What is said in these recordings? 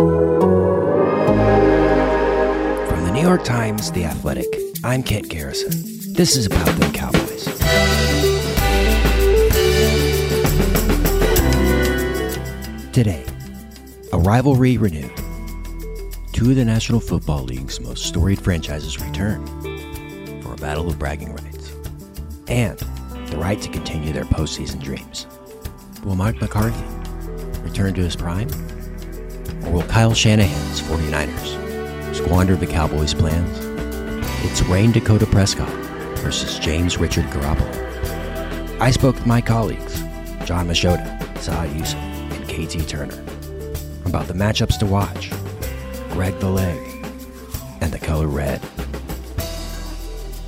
From the New York Times, The Athletic, I'm Kent Garrison. This is about the Cowboys. Today, a rivalry renewed. Two of the National Football League's most storied franchises return for a battle of bragging rights and the right to continue their postseason dreams. Will Mike McCarthy return to his prime? Or will Kyle Shanahan's 49ers squander the Cowboys' plans? It's Rayne Dakota Prescott versus James Richard Garoppolo. I spoke with my colleagues, John Machota, Saad Yousuf, and KT Turner, about the matchups to watch, Greg the Leg, and the color red.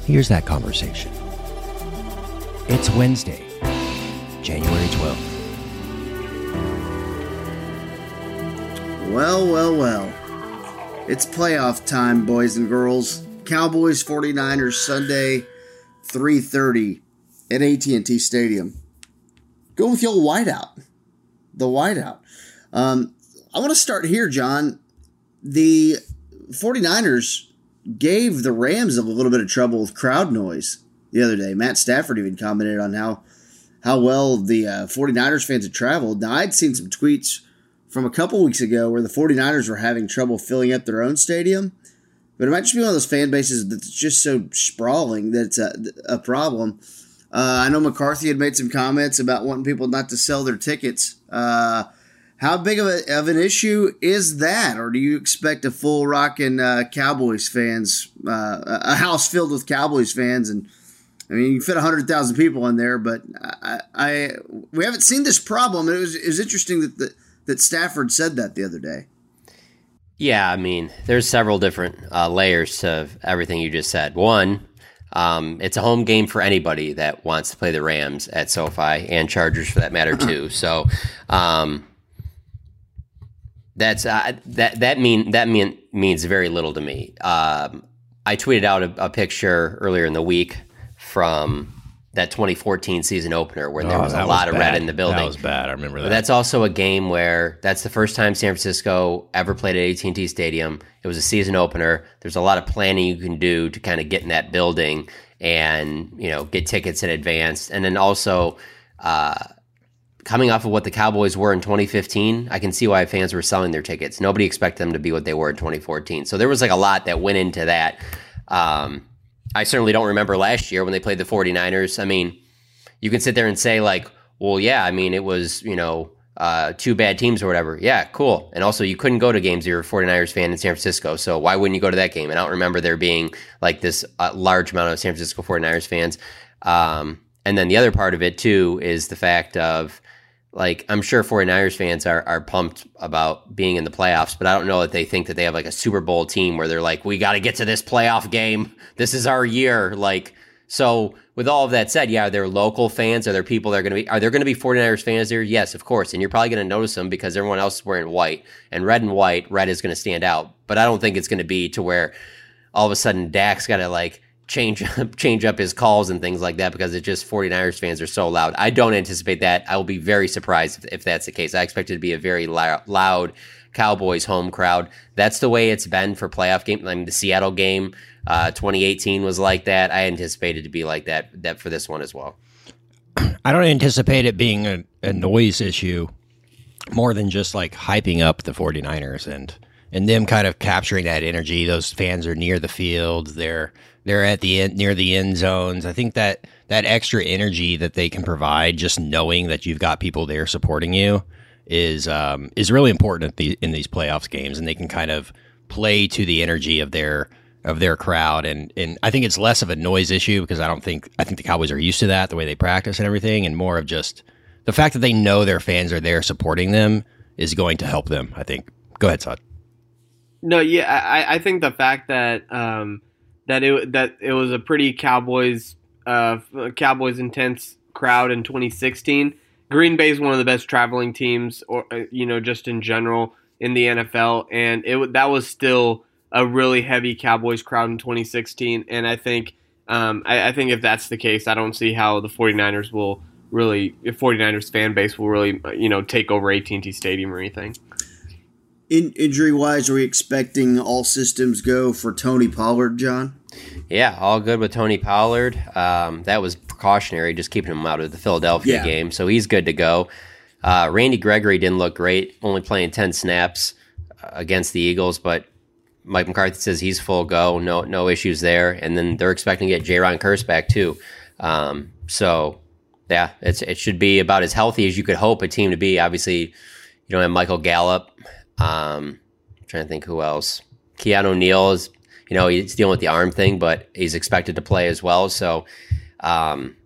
Here's that conversation. It's Wednesday, January 12th. Well, well, well. It's playoff time, boys and girls. Cowboys 49ers Sunday 3:30 at AT&T Stadium. Go with your whiteout. The whiteout. Um, I want to start here, John. The 49ers gave the Rams a little bit of trouble with crowd noise the other day. Matt Stafford even commented on how how well the uh, 49ers fans had traveled. Now, I'd seen some tweets from a couple weeks ago where the 49ers were having trouble filling up their own stadium. But it might just be one of those fan bases that's just so sprawling that it's a, a problem. Uh, I know McCarthy had made some comments about wanting people not to sell their tickets. Uh, how big of, a, of, an issue is that? Or do you expect a full rocking uh, Cowboys fans, uh, a house filled with Cowboys fans? And I mean, you can fit 100,000 people in there, but I, I, we haven't seen this problem. It was, it was interesting that the, that Stafford said that the other day. Yeah, I mean, there's several different uh, layers to everything you just said. One, um, it's a home game for anybody that wants to play the Rams at SoFi and Chargers for that matter too. So um, that's uh, that that mean that mean means very little to me. Um, I tweeted out a, a, picture earlier in the week from that 2014 season opener where there oh, was a lot was of red in the building. That was bad. I remember that. But that's also a game where that's the first time San Francisco ever played at AT&T Stadium. It was a season opener. There's a lot of planning you can do to kind of get in that building and you know get tickets in advance, and then also. Uh, coming off of what the Cowboys were in 2015, I can see why fans were selling their tickets. Nobody expected them to be what they were in 2014. So there was like a lot that went into that. Um, I certainly don't remember last year when they played the 49ers. I mean, you can sit there and say, like, well, yeah, I mean, it was, you know, uh, two bad teams or whatever. Yeah, cool. And also, you couldn't go to games you're a 49ers fan in San Francisco. So why wouldn't you go to that game? And I don't remember there being like this uh, large amount of San Francisco 49ers fans. Um, and then the other part of it, too, is the fact of, like I'm sure 49ers fans are are pumped about being in the playoffs, but I don't know that they think that they have like a Super Bowl team where they're like, we got to get to this playoff game. This is our year. Like, so with all of that said, yeah, they're local fans. Are there people that are going to be, are there going to be 49ers fans there? Yes, of course. And you're probably going to notice them because everyone else is wearing white and red and white. Red is going to stand out, but I don't think it's going to be to where all of a sudden Dak's got to like, change change up his calls and things like that because it's just 49ers fans are so loud. I don't anticipate that. I will be very surprised if, if that's the case. I expect it to be a very loud, loud Cowboys home crowd. That's the way it's been for playoff game. I mean, the Seattle game, uh, 2018 was like that. I anticipated to be like that that for this one as well. I don't anticipate it being a, a noise issue more than just like hyping up the 49ers and and them kind of capturing that energy. Those fans are near the field. They're they're at the end near the end zones. I think that that extra energy that they can provide, just knowing that you've got people there supporting you, is um, is really important the, in these playoffs games, and they can kind of play to the energy of their of their crowd. And and I think it's less of a noise issue because I don't think I think the Cowboys are used to that, the way they practice and everything, and more of just the fact that they know their fans are there supporting them is going to help them. I think Go ahead, Todd. No, yeah, I, I think the fact that um, that it that it was a pretty Cowboys uh, Cowboys intense crowd in 2016. Green Bay is one of the best traveling teams, or uh, you know, just in general in the NFL, and it that was still a really heavy Cowboys crowd in 2016. And I think um, I, I think if that's the case, I don't see how the 49ers will really, if 49ers fan base will really, you know, take over AT&T Stadium or anything. In, injury wise, are we expecting all systems go for Tony Pollard, John? Yeah, all good with Tony Pollard. Um, that was precautionary, just keeping him out of the Philadelphia Yeah. game, so he's good to go. Uh, Randy Gregory didn't look great, only playing ten snaps uh, against the Eagles, but Mike McCarthy says he's full go, no no issues there. And then they're expecting to get Jayron Kearse back too. Um, so yeah, it's it should be about as healthy as you could hope a team to be. Obviously, you don't have Michael Gallup. Um, I'm trying to think who else. Keanu Neal is, you know, he's dealing with the arm thing, but he's expected to play as well. So, um,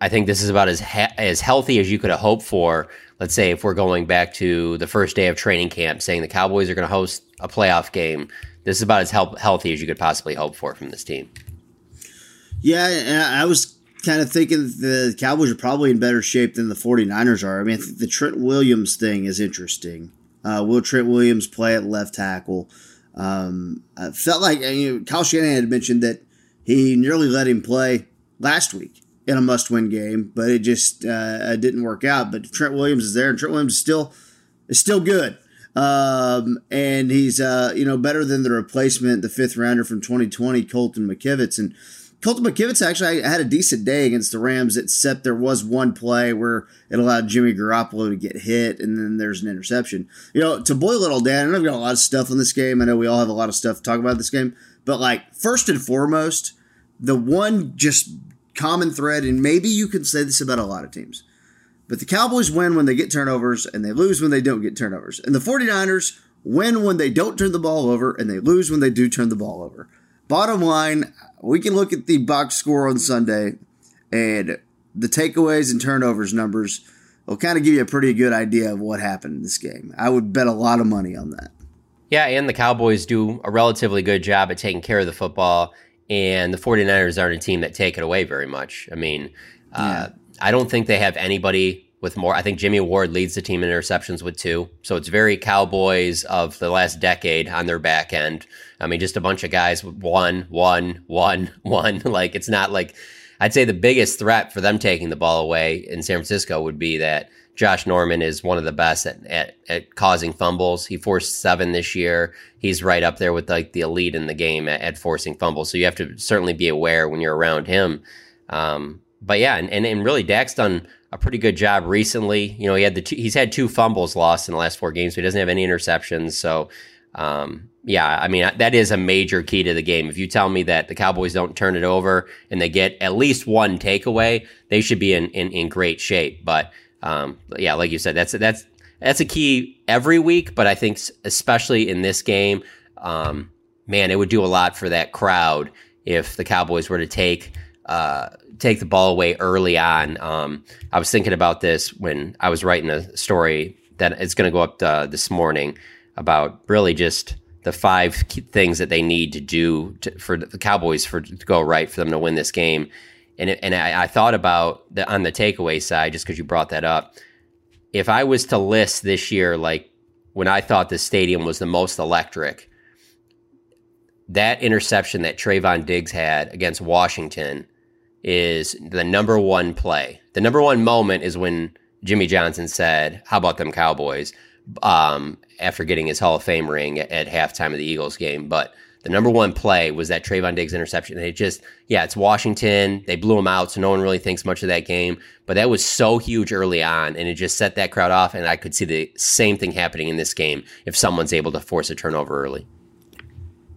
I, think this is about as he- as healthy as you could have hoped for. Let's say if we're going back to the first day of training camp, saying the Cowboys are going to host a playoff game, this is about as healthy as you could possibly hope for from this team. Yeah, I was kind of thinking the Cowboys are probably in better shape than the 49ers are. I mean, the Trent Williams thing is interesting. Uh, will Trent Williams play at left tackle? Um, I felt like you Kyle Shanahan had mentioned that he nearly let him play last week in a must-win game, but it just uh, didn't work out. But Trent Williams is there, and Trent Williams is still is still good. Um, and he's uh, you know better than the replacement, the fifth rounder from 2020, Colton McKivitz. And Colton McKivitz actually had a decent day against the Rams, except there was one play where it allowed Jimmy Garoppolo to get hit, and then there's an interception. You know, to boil it all down, I've got a lot of stuff on this game. I know we all have a lot of stuff to talk about this game, but like first and foremost, the one just common thread, and maybe you can say this about a lot of teams. But the Cowboys win when they get turnovers and they lose when they don't get turnovers. And the 49ers win when they don't turn the ball over and they lose when they do turn the ball over. Bottom line, we can look at the box score on Sunday and the takeaways and turnovers numbers will kind of give you a pretty good idea of what happened in this game. I would bet a lot of money on that. Yeah, and the Cowboys do a relatively good job at taking care of the football, and the 49ers aren't a team that take it away very much. I mean, uh, I don't think they have anybody with more. I think Jimmy Ward leads the team in interceptions with two. So it's very Cowboys of the last decade on their back end. I mean, just a bunch of guys one, one, one, one. Like, it's not like I'd say the biggest threat for them taking the ball away in San Francisco would be that Josh Norman is one of the best at, at, at causing fumbles. He forced seven this year. He's right up there with like the elite in the game at, at forcing fumbles. So you have to certainly be aware when you're around him. Um, but yeah, and, and, and really Dak's done a pretty good job recently. You know, he had the two, he's had two fumbles lost in the last four games, so he doesn't have any interceptions. So um, yeah, I mean that is a major key to the game. If you tell me that the Cowboys don't turn it over and they get at least one takeaway, they should be in in, in great shape. But um, yeah, like you said, that's that's that's a key every week. But I think especially in this game, um, man, it would do a lot for that crowd if the Cowboys were to take uh, take the ball away early on. Um, I was thinking about this when I was writing a story that it's going to go up uh, this morning about really just the five things that they need to do to, for the Cowboys for to go right for them to win this game. And it, and I, I thought about the on the takeaway side just because you brought that up. If I was to list this year, like when I thought the stadium was the most electric, that interception that Trevon Diggs had against Washington is the number one play. The number one moment is when Jimmy Johnson said, "How about them Cowboys?" Um, after getting his Hall of Fame ring at, at halftime of the Eagles game, but the number one play was that Trevon Diggs interception. And it just, yeah, it's Washington. They blew him out, so no one really thinks much of that game. But that was so huge early on, and it just set that crowd off. And I could see the same thing happening in this game if someone's able to force a turnover early.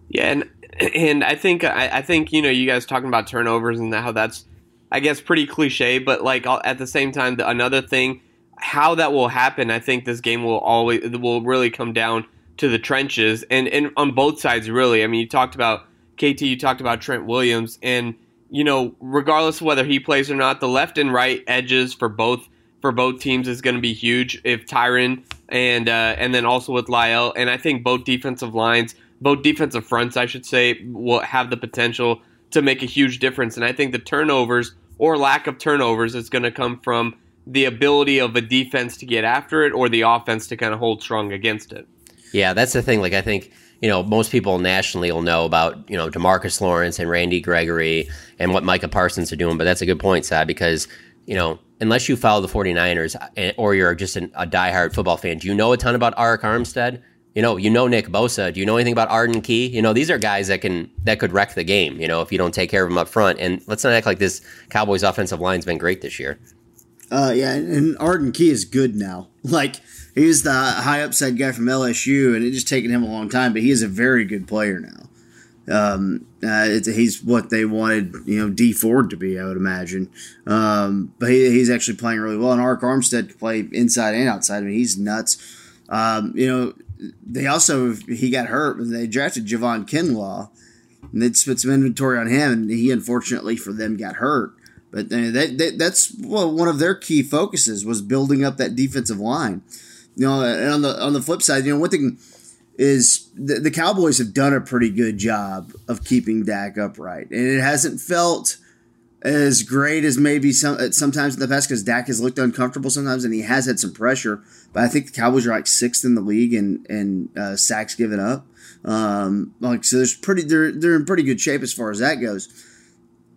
Yeah, and and I think I, I think you know you guys talking about turnovers and how that's I guess pretty cliche, but like at the same time, the, another thing, how that will happen, I think this game will always will really come down to the trenches and and on both sides really. I mean, you talked about KT, you talked about Trent Williams, and you know regardless of whether he plays or not, the left and right edges for both for both teams is going to be huge if Tyron and uh, and then also with Lyle. And I think both defensive lines, both defensive fronts, I should say, will have the potential to make a huge difference. And I think the turnovers or lack of turnovers is going to come from the ability of a defense to get after it or the offense to kind of hold strong against it. Yeah, that's the thing. Like I think you know most people nationally will know about you know Demarcus Lawrence and Randy Gregory and what Micah Parsons are doing. But that's a good point, Saad, because you know unless you follow the 49ers eh, or you're just an, a diehard football fan, do you know a ton about Arik Armstead? You know, you know Nick Bosa. Do you know anything about Arden Key? You know, these are guys that can that could wreck the game. You know, if you don't take care of them up front. And let's not act like this Cowboys offensive line's been great this year. Uh, yeah, and Arden Key is good now. Like he was the high upside guy from LSU, and it just taken him a long time, but he is a very good player now. Um, uh, he's what they wanted, you know, Dee Ford to be, I would imagine. Um, but he, he's actually playing really well, and Arik Armstead can play inside and outside. I mean, he's nuts. Um, you know, they also he got hurt, they drafted Javon Kinlaw, and they put some inventory on him, and he unfortunately for them got hurt. But uh, that, that, that's well, one of their key focuses was building up that defensive line. You know, and on the on the flip side, you know, one thing is the, the Cowboys have done a pretty good job of keeping Dak upright, and it hasn't felt as great as maybe some uh, sometimes in the past because Dak has looked uncomfortable sometimes, and he has had some pressure. But I think the Cowboys are like sixth in the league in and uh, sacks given up. Um, like so, there's pretty they're they're in pretty good shape as far as that goes.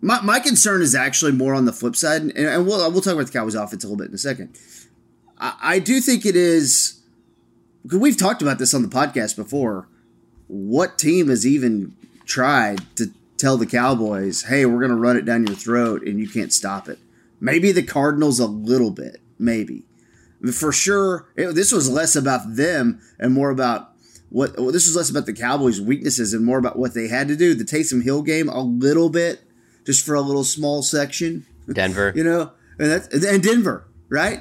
My, my concern is actually more on the flip side, and, and we'll we'll talk about the Cowboys offense a little bit in a second. I, I do think it is because we've talked about this on the podcast before. What team has even tried to tell the Cowboys, "Hey, we're going to run it down your throat, and you can't stop it"? Maybe the Cardinals a little bit, maybe. For sure, it, this was less about them and more about what. Well, this was less about the Cowboys' weaknesses and more about what they had to do. The Taysom Hill game a little bit just for a little small section. Denver, you know, and that's and Denver, right?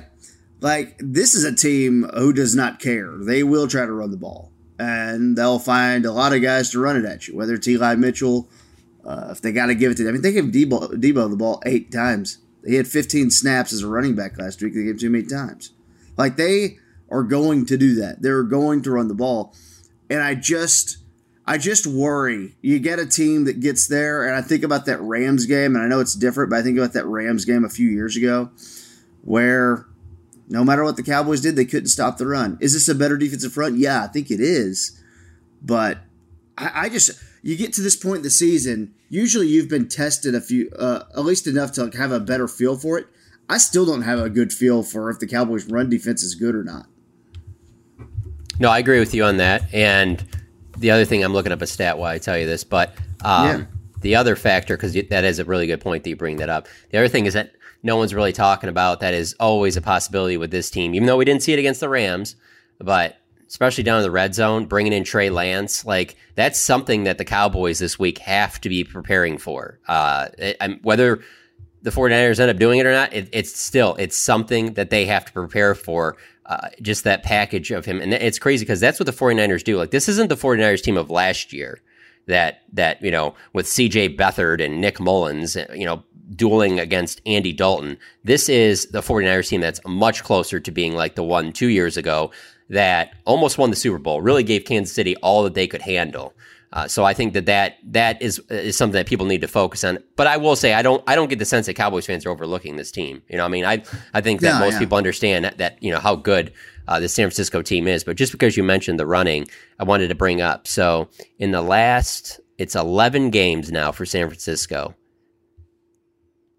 Like this is a team who does not care. They will try to run the ball, and they'll find a lot of guys to run it at you. Whether it's Eli Mitchell, uh, if they got to give it to, them. I mean, they gave Debo, Deebo the ball eight times. He had 15 snaps as a running back last week. They gave him eight times. Like they are going to do that. They're going to run the ball, and I just I just worry. You get a team that gets there, and I think about that Rams game, and I know it's different, but I think about that Rams game a few years ago where no matter what the Cowboys did, they couldn't stop the run. Is this a better defensive front? Yeah, I think it is. But I, I just, you get to this point in the season, usually you've been tested a few, uh, at least enough to have a better feel for it. I still don't have a good feel for if the Cowboys' run defense is good or not. No, I agree with you on that. And the other thing, I'm looking up a stat while I tell you this, but um, yeah. the other factor, because that is a really good point that you bring that up. The other thing is that no one's really talking about that is always a possibility with this team, even though we didn't see it against the Rams, but especially down in the red zone, bringing in Trey Lance, like that's something that the Cowboys this week have to be preparing for. Uh, it, whether the 49ers end up doing it or not, it, it's still it's something that they have to prepare for uh, just that package of him. And it's crazy because that's what the 49ers do. Like, this isn't the 49ers team of last year that, that, you know, with CJ Beathard and Nick Mullens, you know, dueling against Andy Dalton. This is the 49ers team that's much closer to being like the one two years ago that almost won the Super Bowl, really gave Kansas City all that they could handle. Uh, so I think that that that is is something that people need to focus on. But I will say I don't I don't get the sense that Cowboys fans are overlooking this team. You know, I mean, I I think that yeah, most yeah. people understand that, that, you know how good uh, the San Francisco team is. But just because you mentioned the running, I wanted to bring up. So in the last, it's 11 games now for San Francisco.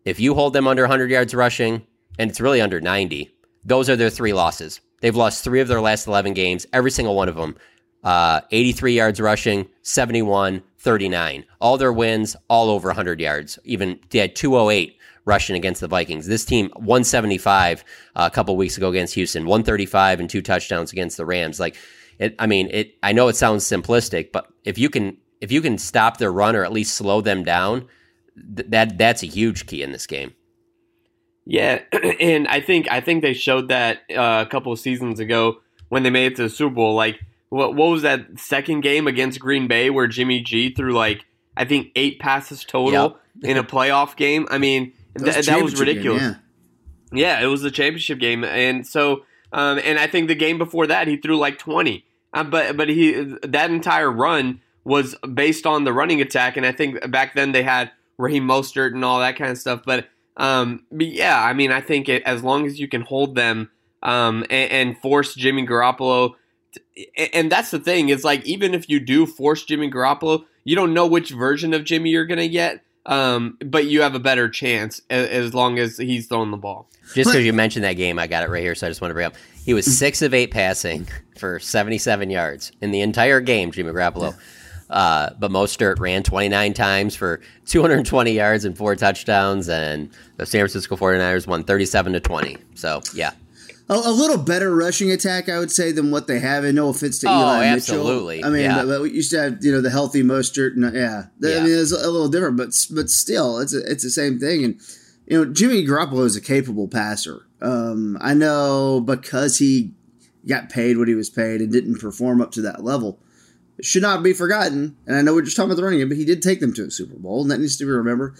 If you hold them under 100 yards rushing, and it's really under 90, those are their three losses. They've lost three of their last 11 games, every single one of them uh, 83 yards rushing, 71, 39. All their wins, all over 100 yards. Even they had 208 rushing against the Vikings. This team 175 uh, a couple weeks ago against Houston, 135 and two touchdowns against the Rams. Like, it, I mean, it. I know it sounds simplistic, but if you can if you can stop their run or at least slow them down, th- that that's a huge key in this game. Yeah, and I think I think they showed that uh, a couple of seasons ago when they made it to the Super Bowl. Like what what was that second game against Green Bay where Jimmy G threw like I think eight passes total yep. in a playoff game? I mean, th- that was ridiculous. Game, Yeah, it was the championship game, and so um, and I think the game before that he threw like twenty. Uh, but but he that entire run was based on the running attack, and I think back then they had Raheem Mostert and all that kind of stuff. But um, but yeah, I mean, I think it, as long as you can hold them um, and, and force Jimmy Garoppolo, and that's the thing is like even if you do force Jimmy Garoppolo, you don't know which version of Jimmy you're gonna get. Um, but you have a better chance as, as long as he's throwing the ball. Just because you mentioned that game, I got it right here, so I just want to bring up. He was six of eight passing for 77 yards in the entire game, Jimmy Garoppolo. Uh, but Mostert ran 29 times for 220 yards and four touchdowns, and the San Francisco 49ers won 37 to 20. So, yeah. A, a little better rushing attack, I would say, than what they have. And no offense to Oh, Eli absolutely. Mitchell. I mean, Yeah. but, but we used to have you know the healthy Mostert. And, yeah, I Yeah. mean it's a little different, but but still, it's a, it's the same thing. And you know, Jimmy Garoppolo is a capable passer. Um, I know because he got paid what he was paid and didn't perform up to that level. It should not be forgotten. And I know we're just talking about the running game, but he did take them to a Super Bowl, and that needs to be remembered.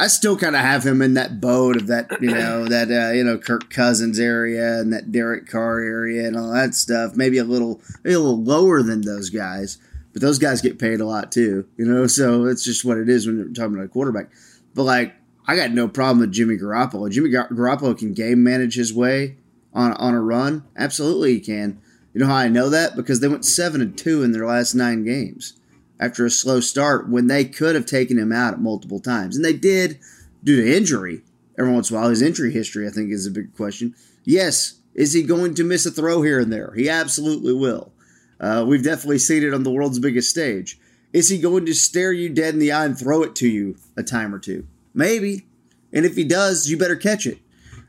I still kind of have him in that boat of that, you know, that uh, you know Kirk Cousins area and that Derek Carr area and all that stuff. Maybe a little, maybe a little lower than those guys, but those guys get paid a lot too, you know. So it's just what it is when you're talking about a quarterback. But like, I got no problem with Jimmy Garoppolo. Jimmy Gar- Garoppolo can game manage his way on on a run. Absolutely, he can. You know how I know that because they went seven and two in their last nine games after a slow start when they could have taken him out multiple times. And they did due to injury every once in a while. His injury history, I think, is a big question. Yes, is he going to miss a throw here and there? He absolutely will. Uh, we've definitely seen it on the world's biggest stage. Is he going to stare you dead in the eye and throw it to you a time or two? Maybe. And if he does, you better catch it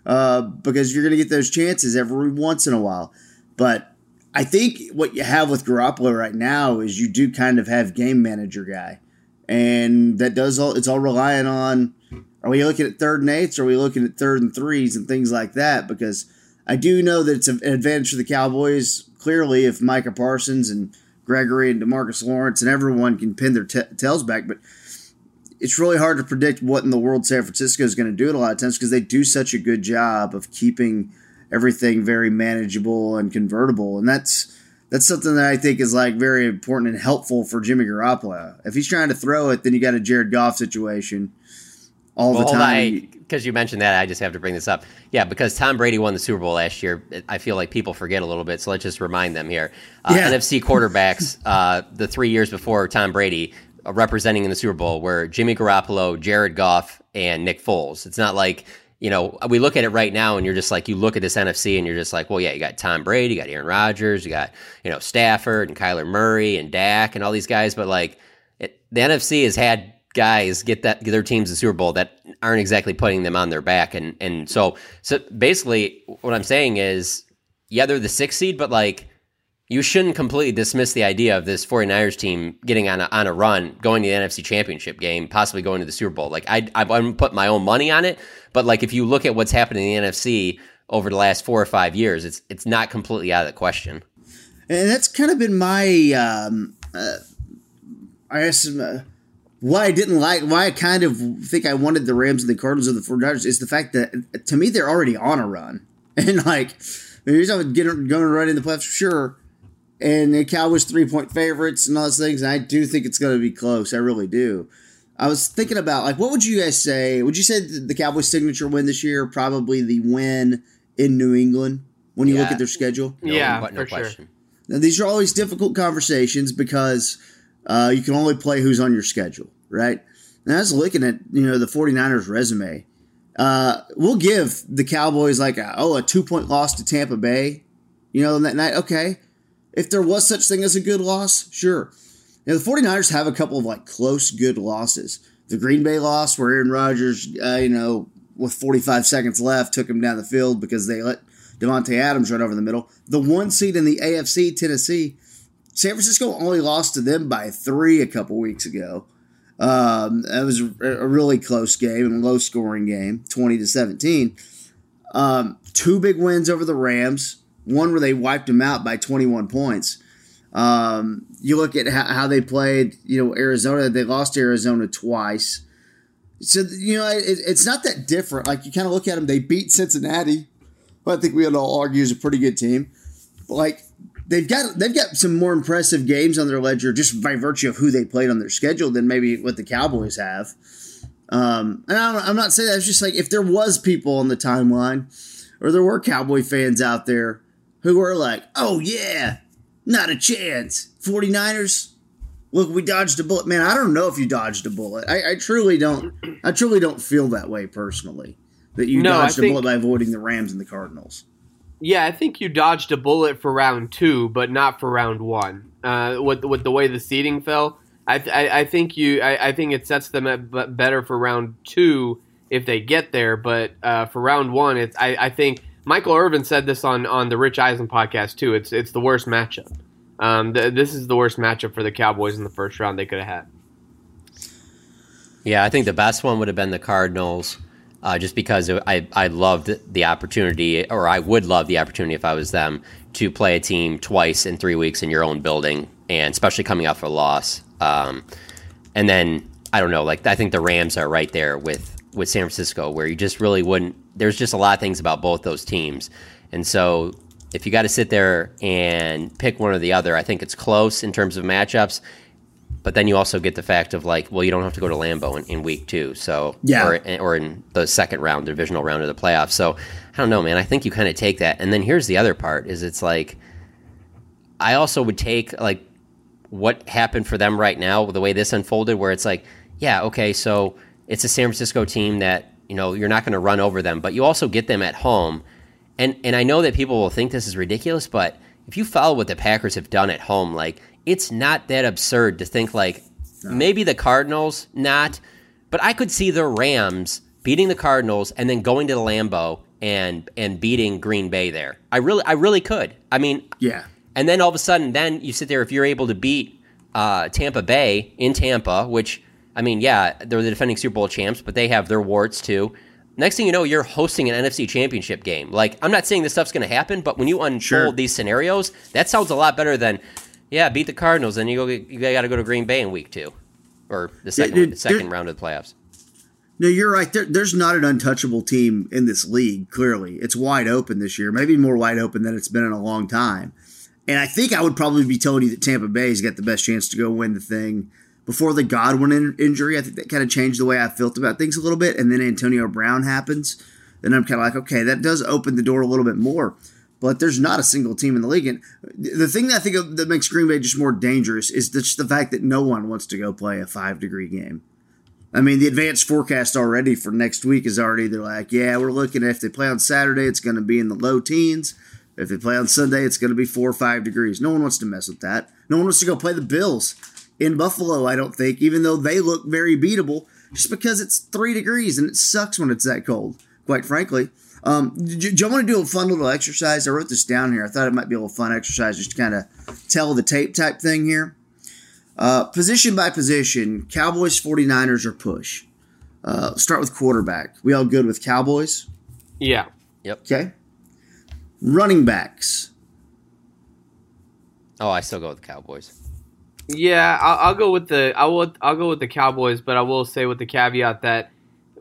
uh, because you're going to get those chances every once in a while. But I think what you have with Garoppolo right now is you do kind of have game manager guy, and that does all. It's all relying on. Are we looking at third and eights? Or are we looking at third and threes and things like that? Because I do know that it's an advantage for the Cowboys. Clearly, if Micah Parsons and Gregory and Demarcus Lawrence and everyone can pin their t- tails back, but it's really hard to predict what in the world San Francisco is going to do at a lot of times because they do such a good job of keeping everything very manageable and convertible, and that's that's something that I think is like very important and helpful for Jimmy Garoppolo. If he's trying to throw it, then you got a Jared Goff situation all Well, the time. because you mentioned that, I just have to bring this up. Yeah, because Tom Brady won the Super Bowl last year. I feel like people forget a little bit, so let's just remind them here. Uh, Yeah. NFC quarterbacks, uh, the three years before Tom Brady, uh, representing in the Super Bowl were Jimmy Garoppolo, Jared Goff, and Nick Foles. It's not like you know we look at it right now, and you're just like you look at this NFC, and you're just like, well, yeah, you got Tom Brady, you got Aaron Rodgers, you got you know Stafford and Kyler Murray and Dak and all these guys, but like it, the NFC has had guys get that get their teams the Super Bowl that aren't exactly putting them on their back, and and so so basically what I'm saying is yeah they're the sixth seed, but like you shouldn't completely dismiss the idea of this 49ers team getting on a, on a run, going to the NFC Championship game, possibly going to the Super Bowl. Like I I wouldn't put my own money on it, but like if you look at what's happened in the NFC over the last four or five years, it's it's not completely out of the question. and that's kind of been my um, uh, I guess uh, why I didn't like why I kind of think I wanted the Rams and the Cardinals of the 49ers is the fact that to me they're already on a run and like you're talking getting going to run in the playoffs for sure and the Cowboys three point favorites and all those things and I do think it's going to be close I really do. I was thinking about like what would you guys say? Would you say the the Cowboys signature win this year probably the win in New England when you look at their schedule? No, Yeah, no for sure. Now, these are always difficult conversations because uh, you can only play who's on your schedule, right? And I was looking at, you know, the 49ers resume. Uh, we'll give the Cowboys like, a, oh, a two point loss to Tampa Bay, you know, that night. Okay. If there was such thing as a good loss, sure. Now, the 49ers have a couple of like close good losses. The Green Bay loss where Aaron Rodgers, uh, you know, with 45 seconds left, took him down the field because they let Davante Adams run over the middle. The one seed in the AFC, Tennessee, San Francisco only lost to them by three a couple weeks ago. Um, that was a really close game and low scoring game, 20 to 17. Um, two big wins over the Rams, one where they wiped them out by 21 points. Um, you look at how, how they played, you know, Arizona, they lost Arizona twice. So you know, it, it's not that different. Like you kind of look at them, they beat Cincinnati. I think we would all argue is a pretty good team. But like they've got they've got some more impressive games on their ledger just by virtue of who they played on their schedule than maybe what the Cowboys have. Um, and I'm, I'm not saying that. It's just like if there was people on the timeline, or there were Cowboy fans out there who were like, "Oh yeah, not a chance." 49ers, look, we dodged a bullet. Man, I don't know if you dodged a bullet. I, I truly don't. I truly don't feel that way personally. That you No, dodged a think- bullet by avoiding the Rams and the Cardinals. Yeah, I think you dodged a bullet for round two, but not for round one. Uh, with with the way the seeding fell, I I, I think you I, I think it sets them up better for round two if they get there. But uh, for round one, it's I, I think Michael Irvin said this on on the Rich Eisen podcast too. It's it's the worst matchup. Um, th- this is the worst matchup for the Cowboys in the first round they could have had. Yeah, I think the best one would have been the Cardinals, uh, just because I I loved the opportunity, or I would love the opportunity if I was them to play a team twice in three weeks in your own building, and especially coming off a loss. Um, and then I don't know, like I think the Rams are right there with with San Francisco, where you just really wouldn't. There's just a lot of things about both those teams, and so if you got to sit there and pick one or the other, I think it's close in terms of matchups. But then you also get the fact of like, well, you don't have to go to Lambeau in, in week two, so Yeah. or, or in the second round, the divisional round of the playoffs. So I don't know, man. I think you kind of take that, and then here's the other part: is it's like I also would take like what happened for them right now, the way this unfolded, where it's like, yeah, okay, so it's a San Francisco team that you know you're not going to run over them, but you also get them at home, and and I know that people will think this is ridiculous, but if you follow what the Packers have done at home, like it's not that absurd to think like maybe the Cardinals not, but I could see the Rams beating the Cardinals and then going to the Lambeau and and beating Green Bay there. I really I really could. I mean, Yeah. and then all of a sudden, then you sit there if you're able to beat uh, Tampa Bay in Tampa, which I mean, yeah, they're the defending Super Bowl champs, but they have their warts too. Next thing you know, you're hosting an NFC Championship game. Like, I'm not saying this stuff's going to happen, but when you unfold Sure. these scenarios, that sounds a lot better than, yeah, beat the Cardinals, and you go, you got to go to Green Bay in week two, or the second, the second round of the playoffs. No, you're right. There, there's not an untouchable team in this league. Clearly, it's wide open this year. Maybe more wide open than it's been in a long time. And I think I would probably be telling you that Tampa Bay's got the best chance to go win the thing before the Godwin in- injury. I think that kind of changed the way I felt about things a little bit. And then Antonio Brown happens, then I'm kind of like, okay, that does open the door a little bit more. But there's not a single team in the league. And the thing that I think of that makes Green Bay just more dangerous is just the fact that no one wants to go play a five degree game. I mean, the advanced forecast already for next week is already they're like, yeah, we're looking at if they play on Saturday, it's going to be in the low teens. If they play on Sunday, it's going to be four or five degrees. No one wants to mess with that. No one wants to go play the Bills in Buffalo, I don't think, even though they look very beatable, just because it's three degrees and it sucks when it's that cold, quite frankly. Um, do, do you want to do a fun little exercise? I wrote this down here. I thought it might be a little fun exercise just to kind of tell the tape type thing here. Uh, position by position, Cowboys, 49ers, or push. Uh, start with quarterback. We all good with Cowboys? Yeah. Yep. Okay. Running backs. Oh, I still go with the Cowboys. Yeah, I'll, I'll go with the I will I'll go with the Cowboys, but I will say with the caveat that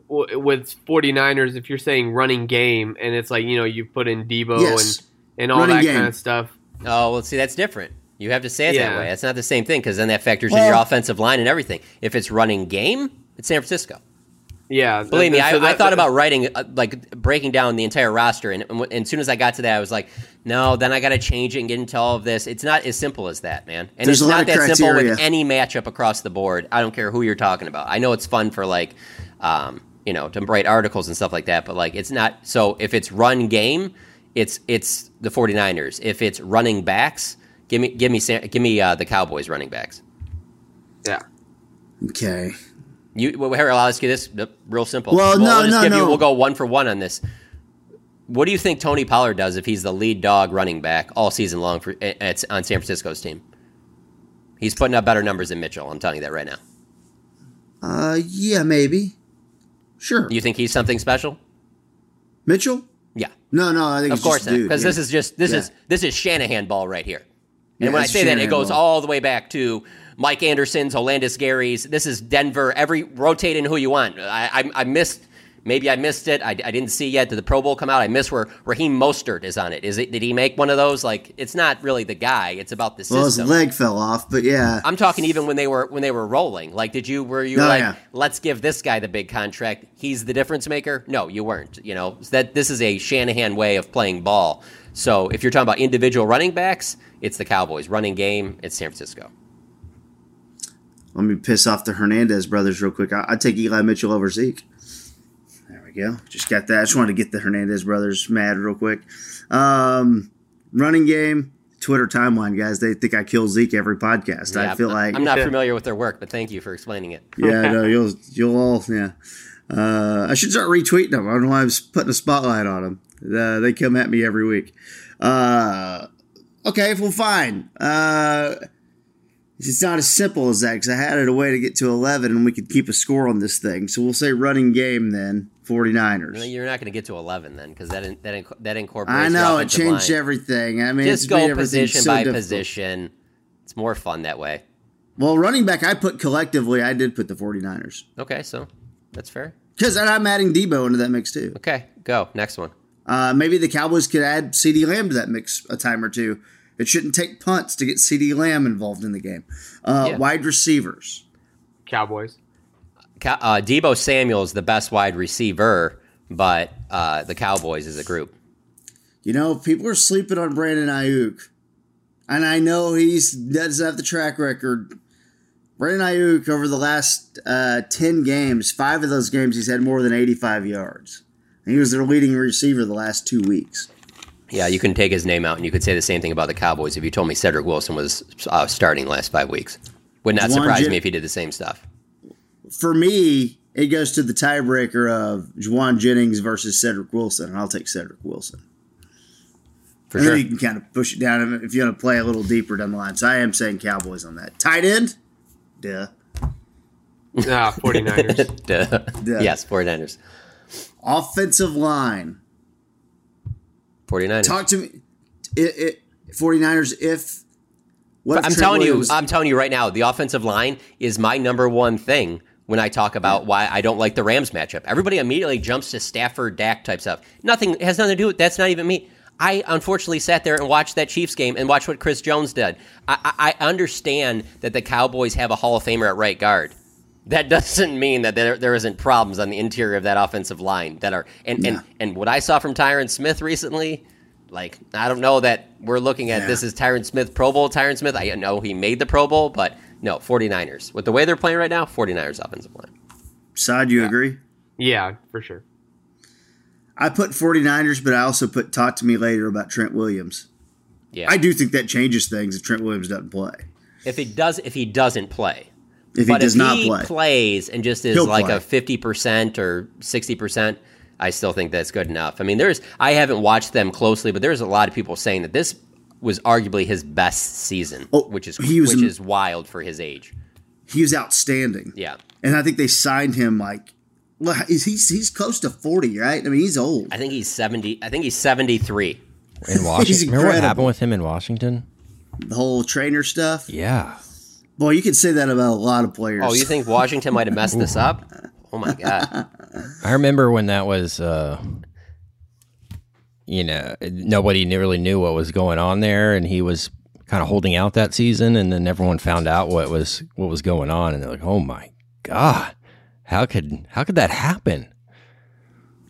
w- with 49ers, if you're saying running game and it's like you know you put in Deebo Yes. and and all Running that game. kind of stuff. Oh, well, see, that's different. You have to say it Yeah. that way. It's not the same thing because then that factors in your offensive line and everything. If it's running game, it's San Francisco. Yeah, Believe me, th- I, so I that- thought about writing, uh, like breaking down the entire roster, and, and, and as soon as I got to that, I was like, no, then I got to change it and get into all of this. It's not as simple as that, man. And There's it's not of that simple with any matchup across the board. I don't care who you're talking about. I know it's fun for like, um, you know, to write articles and stuff like that, but like, it's not. So if it's run game, it's it's the 49ers. If it's running backs, give me give me San- give me uh, the Cowboys running backs. yeah. Okay. You, well, here, I'll ask you this, real simple. Well, no, we'll no, give You, no. we'll go one for one on this. What do you think Tony Pollard does if he's the lead dog running back all season long for at, on San Francisco's team? He's putting up better numbers than Mitchell. I'm telling you that right now. Uh, yeah, maybe. Sure. You think he's something special? Mitchell? Yeah, No, no, I think of course. Because yeah. this is just this Yeah. is this is Shanahan ball right here. And Yeah, when I say that, it goes ball. all the way back to Mike Anderson's, Olandis Gary's. This is Denver. Every rotate in who you want. I, I, I missed. Maybe I missed it. I, I didn't see yet. Did the Pro Bowl come out? I missed where Raheem Mostert is on it. Is it? Did he make one of those? Like, it's not really the guy. It's about the Well, his system. leg fell off, but yeah. I'm talking even when they were when they were rolling. Like, did you were you Oh, like, yeah. let's give this guy the big contract? He's the difference maker. No, you weren't. You know that this is a Shanahan way of playing ball. So if you're talking about individual running backs, it's the Cowboys. Running game, it's San Francisco. Let me piss off the Hernandez brothers real quick. I, I'd take Eli Mitchell over Zeke. There we go. Just got that. I just wanted to get the Hernandez brothers mad real quick. Um, running game, Twitter timeline, guys. They think I kill Zeke every podcast. Yeah, I feel like I'm not familiar with their work, but thank you for explaining it. yeah, no, you'll you'll all yeah. Uh, I should start retweeting them. I don't know why I was putting a spotlight on them. Uh, they come at me every week. Uh, okay, well, fine. It's not as simple as that because I had it a way to get to 11 and we could keep a score on this thing. So we'll say running game then, 49ers. You're not going to get to 11 then, because that in, that that incorporates. I know, it changed line. everything. I mean, it's Just made go position so by difficult. position. It's more fun that way. Well, running back, I put collectively, I did put the 49ers. Okay, so that's fair. Because I'm adding Deebo into that mix too. Okay, go next one. Uh, maybe the Cowboys could add CeeDee Lamb to that mix a time or two. It shouldn't take punts to get CeeDee Lamb involved in the game. Uh, Yeah. Wide receivers. Cowboys. Uh, Deebo Samuel is the best wide receiver, but uh, the Cowboys is a group. You know, people are sleeping on Brandon Aiyuk. And I know he's doesn't have the track record. Brandon Aiyuk, over the last uh, 10 games, five of those games, he's had more than 85 yards. And he was their leading receiver the last two weeks. Yeah, you can take his name out, and you could say the same thing about the Cowboys if you told me Cedric Wilson was uh, starting the last five weeks. Would not Jauan surprise Jen- me if he did the same stuff. For me, it goes to the tiebreaker of Jauan Jennings versus Cedric Wilson, and I'll take Cedric Wilson. For and sure. then you can kind of push it down if you want to play a little deeper down the line. So I am saying Cowboys on that. Tight end? Duh. Ah, 49ers. Duh. Duh. Yes, 49ers. Offensive line. 49ers. Talk to me. It, it, 49ers, if. What if I'm Trent telling Williams- you, I'm telling you right now, the offensive line is my number one thing when I talk about why I don't like the Rams matchup. Everybody immediately jumps to Stafford, Dak type stuff. Nothing has nothing to do with that's not even me. I unfortunately sat there and watched that Chiefs game and watched what Chris Jones did. I, I, I understand that the Cowboys have a Hall of Famer at right guard. That doesn't mean that there, there isn't problems on the interior of that offensive line that are and, and and what I saw from Tyron Smith recently, like I don't know that we're looking at Yeah. this is Tyron Smith Pro Bowl Tyron Smith. I know he made the Pro Bowl, but no, 49ers. With the way they're playing right now, 49ers offensive line. Side, you agree? yeah, for sure. I put 49ers, but I also put talk to me later about Trent Williams. Yeah. I do think that changes things if Trent Williams doesn't play. if he does if he doesn't play. If he but does if not he play. plays and just is He'll like play. a 50% or 60%, I still think that's good enough. I mean, there's I haven't watched them closely, but there's a lot of people saying that this was arguably his best season, Oh, which is he was which is wild for his age. he was outstanding. Yeah. And I think they signed him like, well, he's, he's, he's close to 40, right? I mean, he's old. I think he's 70 I think he's 73. In He's Washington, remember what happened with him in Washington? The whole trainer stuff. Yeah, Boy, you can say that about a lot of players. Oh, you think Washington might have messed this up? Oh my god. I remember when that was. Uh, you know, nobody knew- really knew what was going on there, and he was kind of holding out that season, and then everyone found out what was what was going on, and they're like, "Oh my god, how could how could that happen?"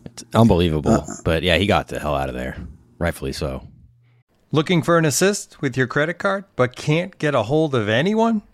It's unbelievable. but yeah, he got the hell out of there, rightfully so. Looking for an assist with your credit card but can't get a hold of anyone?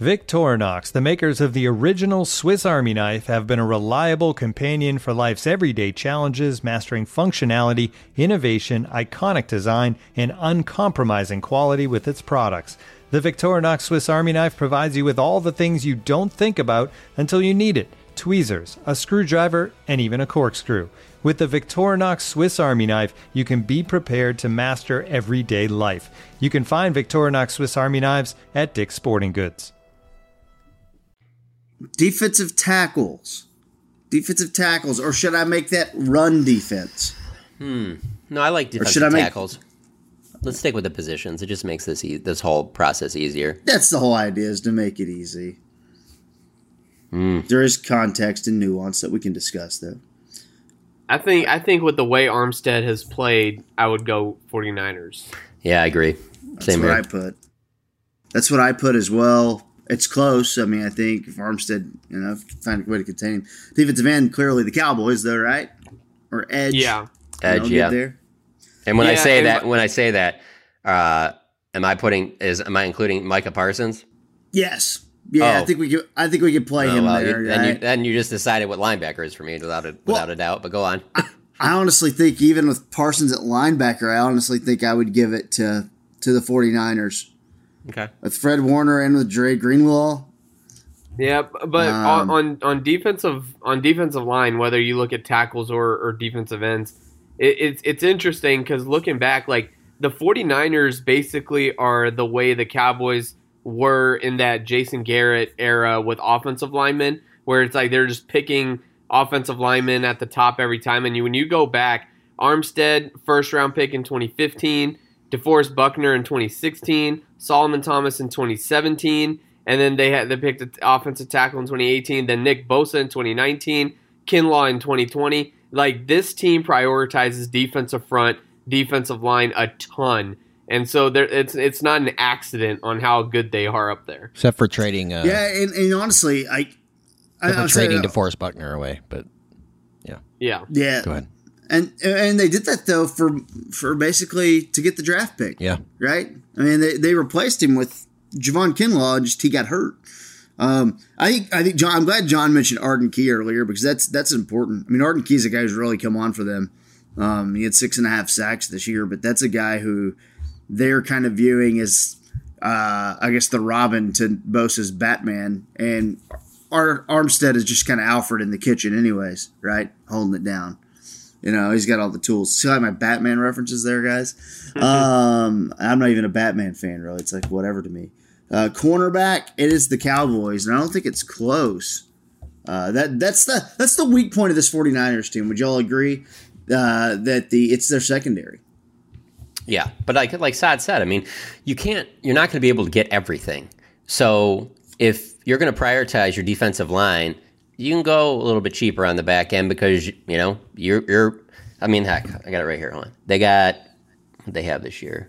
Victorinox, the makers of the original Swiss Army knife, have been a reliable companion for life's everyday challenges, mastering functionality, innovation, iconic design, and uncompromising quality with its products. The Victorinox Swiss Army knife provides you with all the things you don't think about until you need it tweezers, a screwdriver, and even a corkscrew. With the Victorinox Swiss Army knife, you can be prepared to master everyday life. You can find Victorinox Swiss Army knives at Dick's Sporting Goods. Defensive tackles. Defensive tackles, or should I make that run defense? Hmm. No, I like should defensive I make- tackles. Let's stick with the positions. It just makes this e- this whole process easier. That's the whole idea is to make it easy. Hmm. There is context and nuance that we can discuss, though. I think I think with the way Armstead has played, I would go 49ers. Yeah, I agree. That's Same what here. I put. That's what I put as well. It's close. I mean, I think if Armstead, you know, find a way to contain him. Defensive end, clearly the Cowboys, though, right? Or edge. Yeah. you Edge, yeah. There. And when I say that, wh- when I say that, uh, am I putting is am I including Micah Parsons? Yes. Yeah, I Oh. think we could. I think we could play Oh, him well, there. you, then, you, right? then you just decided what linebacker is for me without a without a doubt. But go on. I honestly think even with Parsons at linebacker, I honestly think I would give it to to the 49ers. okay. With Fred Warner and with Dre Greenlaw. Yeah, but Um, on, on on defensive on defensive line, whether you look at tackles or, or defensive ends, it, it's it's interesting because looking back, like the 49ers basically are the way the Cowboys were in that Jason Garrett era with offensive linemen, where it's like they're just picking offensive linemen at the top every time. And you when you go back, Armstead first round pick in 2015, DeForest Buckner in 2016, Solomon Thomas in 2017. And then they had they picked an offensive tackle in 2018. Then Nick Bosa in 2019, Kinlaw in 2020. Like this team prioritizes defensive front, defensive line a ton, and so there it's it's not an accident on how good they are up there. Except for trading, uh, Yeah, and, and honestly, I. I except for trading uh, DeForest Buckner away. But Yeah, Yeah. go ahead. And and they did that though for for basically to get the draft pick. Yeah. Right? I mean they, they replaced him with Javon Kinlaw, just he got hurt. Um, I think I think John I'm glad John mentioned Arden Key earlier because that's that's important. I mean Arden Key's a guy who's really come on for them. Um, he had six and a half sacks this year, but that's a guy who they're kind of viewing as uh, I guess the Robin to Bosa's Batman, and Ar- Armstead is just kind of Alfred in the kitchen, anyways, right, holding it down. You know, he's got all the tools. See like my Batman references there, guys. um, I'm not even a Batman fan, really. It's like whatever to me. Uh, cornerback, it is the Cowboys, and I don't think it's close. Uh, that that's the that's the weak point of this 49ers team. Would y'all agree uh, that the it's their secondary? Yeah, but like like Saad said, I mean, you can't. You're not going to be able to get everything. So if you're going to prioritize your defensive line, you can go a little bit cheaper on the back end because you know you're you're. I mean, heck, I got it right here. Hold on. They got what they have this year,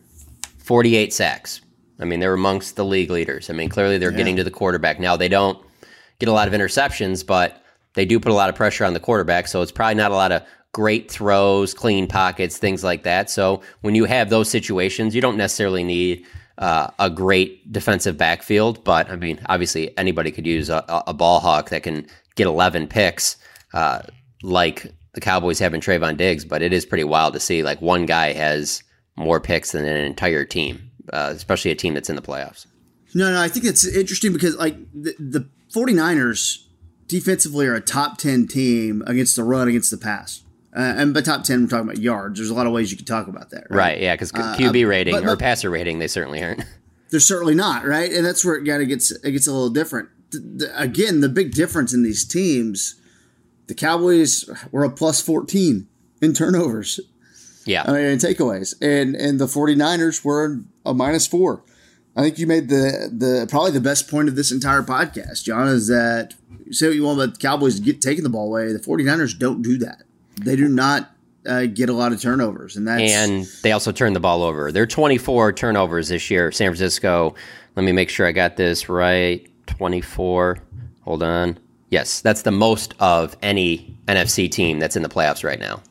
48 sacks. I mean, they're amongst the league leaders. I mean, clearly they're getting to the quarterback now. They don't get a lot of interceptions, but they do put a lot of pressure on the quarterback. So it's probably not a lot of great throws, clean pockets, things like that. So when you have those situations, you don't necessarily need uh, a great defensive backfield. But I mean, obviously, anybody could use a, a ball hawk that can get 11 picks, uh, like the Cowboys have in Trevon Diggs. But it is pretty wild to see like one guy has more picks than an entire team, uh, especially a team that's in the playoffs. No, no, I think it's interesting because like the, the 49ers defensively are a top 10 team against the run, against the pass. Uh, and by top 10, we're talking about yards. There's a lot of ways you can talk about that. Right. Right, yeah, because QB rating but- or passer rating, they certainly aren't. They're certainly not, right? And that's where it kind of gets, it gets a little different. The, the, again, the big difference in these teams, the Cowboys were a plus 14 in turnovers. Yeah, I mean, in takeaways. And and the 49ers were a minus four. I think you made the the probably the best point of this entire podcast, John, is that say what you want about the Cowboys get taking the ball away. The 49ers don't do that. They do not uh, get a lot of turnovers, and that's and they also turn the ball over. They're 24 turnovers this year. San Francisco. Let me make sure I got this right. 24. Hold on. Yes, that's the most of any NFC team that's in the playoffs right now.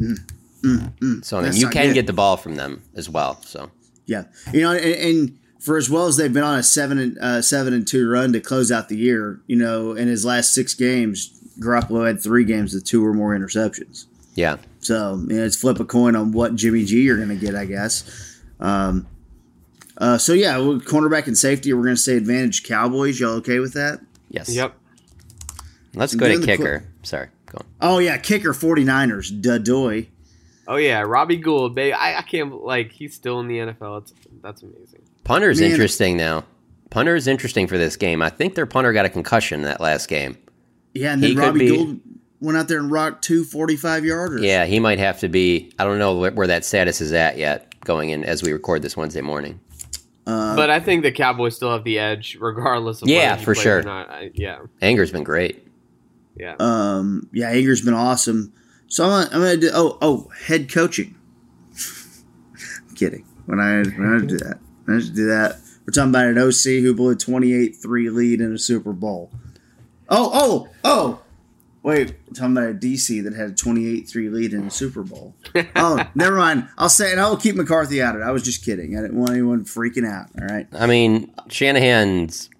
Mm, mm, mm. So I mean, you can good. get the ball from them as well. So yeah, you know, and, and for as well as they've been on a seven and uh, seven and two run to close out the year, you know, in his last six games, Garoppolo had three games with two or more interceptions. Yeah. So you know, it's flip a coin on what Jimmy G you're going to get, I guess. Um, uh, so yeah, cornerback and safety, we're going to say advantage Cowboys. Y'all okay with that? Yes. Yep. Let's go to kicker. Sorry, go on. Oh yeah, kicker 49ers, Dadoy. Oh yeah, Robbie Gould, baby. I, I can't like he's still in the NFL. It's, that's amazing. Punter's Man. interesting now. Punter is interesting for this game. I think their punter got a concussion that last game. Yeah, and then he Robbie be, Gould went out there and rocked two 45 yarders. Yeah, he might have to be. I don't know where that status is at yet going in as we record this Wednesday morning. Uh, but I think the Cowboys still have the edge, regardless of yeah, for sure. I, yeah, Anger's been great. Yeah, um, yeah, Anger's been awesome. So I'm, I'm gonna do. Oh, oh, head coaching. I'm kidding. When I when I do that, when I do that. We're talking about an OC who blew a 28-3 lead in a Super Bowl. Oh, oh, oh! Wait, talking about a DC that had a 28-3 lead in the Super Bowl. oh, never mind. I'll say it. I'll keep McCarthy out of it. I was just kidding. I didn't want anyone freaking out. All right. I mean, Shanahan's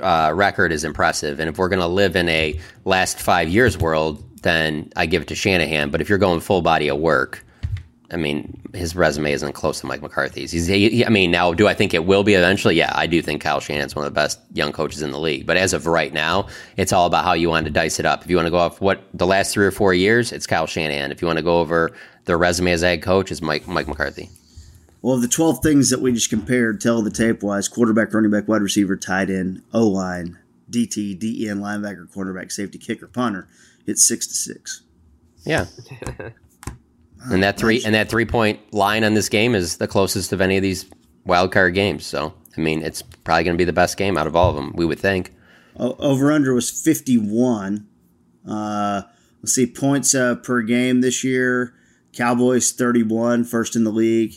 uh, record is impressive, and if we're going to live in a last five years world, then I give it to Shanahan. But if you're going full body of work, I mean, his resume isn't close to Mike McCarthy's. He's, he, I mean, now do I think it will be eventually? Yeah, I do think Kyle Shanahan's one of the best young coaches in the league. But as of right now, it's all about how you want to dice it up. If you want to go off what the last three or four years, it's Kyle Shanahan. If you want to go over their resume as a head coach, it's Mike Mike McCarthy. Well, the 12 things that we just compared, tell the tape wise quarterback, running back, wide receiver, tight end, O line, DT, DEN, linebacker, quarterback, safety, kicker, punter, it's six to six. Yeah. and that three and that three point line on this game is the closest of any of these wild card games. So I mean, it's probably going to be the best game out of all of them. We would think. Over under was fifty one. Uh, let's see points uh, per game this year. Cowboys 31, first in the league.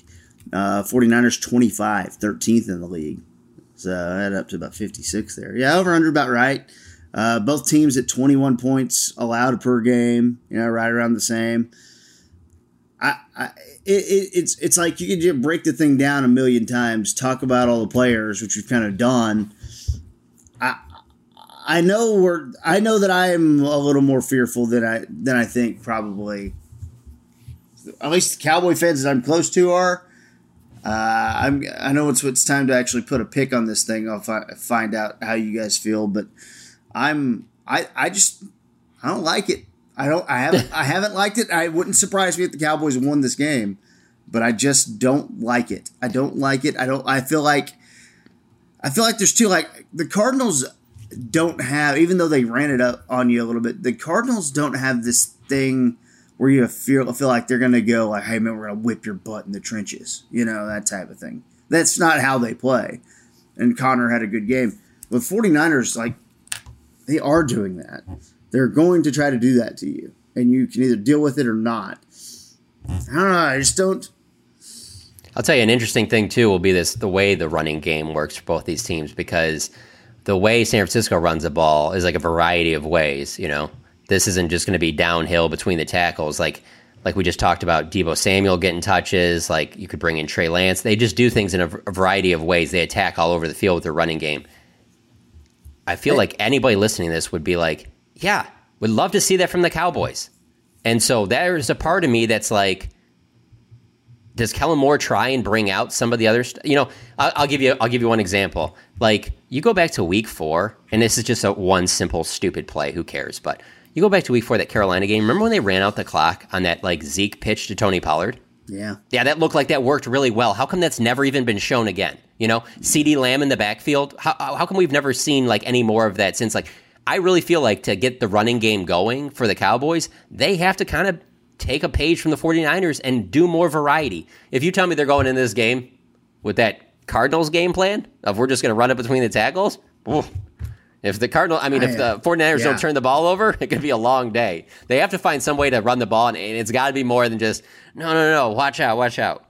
Uh, 49ers 25, 13th in the league. So add up to about 56 there. Yeah, over under about right. Uh, both teams at 21 points allowed per game, you know, right around the same. I, I it, it's it's like you can just break the thing down a million times, talk about all the players, which we've kind of done. I I know we're I know that I am a little more fearful than I than I think probably. At least the Cowboy fans that I'm close to are. Uh, I'm I know it's it's time to actually put a pick on this thing. I'll fi- find out how you guys feel, but I'm I I just I don't like it. I don't. I haven't. I haven't liked it. I wouldn't surprise me if the Cowboys won this game, but I just don't like it. I don't like it. I don't. I feel like. I feel like there's two. Like the Cardinals don't have, even though they ran it up on you a little bit. The Cardinals don't have this thing where you feel feel like they're gonna go like, "Hey man, we're gonna whip your butt in the trenches," you know that type of thing. That's not how they play. And Connor had a good game. But 49ers, like, they are doing that. They're going to try to do that to you, and you can either deal with it or not. I don't know. I just don't. I'll tell you an interesting thing too will be this the way the running game works for both these teams because the way San Francisco runs the ball is like a variety of ways. You know, this isn't just going to be downhill between the tackles like like we just talked about Deebo Samuel getting touches. Like you could bring in Trey Lance. They just do things in a, a variety of ways. They attack all over the field with their running game. I feel like anybody listening to this would be like, yeah, would love to see that from the Cowboys. And so there's a part of me that's like, does Kellen Moore try and bring out some of the other? St- you know, I'll, I'll, give you I'll give you one example. Like you go back to Week Four, and this is just a one simple stupid play. Who cares? But you go back to Week Four, that Carolina game. Remember when they ran out the clock on that like Zeke pitch to Tony Pollard? Yeah, yeah, that looked like that worked really well. How come that's never even been shown again? You know, CeeDee Lamb in the backfield. How how come we've never seen like any more of that since like I really feel like to get the running game going for the Cowboys, they have to kind of take a page from the 49ers and do more variety. If you tell me they're going in this game with that Cardinals game plan of we're just going to run it between the tackles. If the Cardinal, I mean, if the 49ers Yeah. don't turn the ball over, it could be a long day. They have to find some way to run the ball, and it's got to be more than just, no, no, no, watch out, watch out.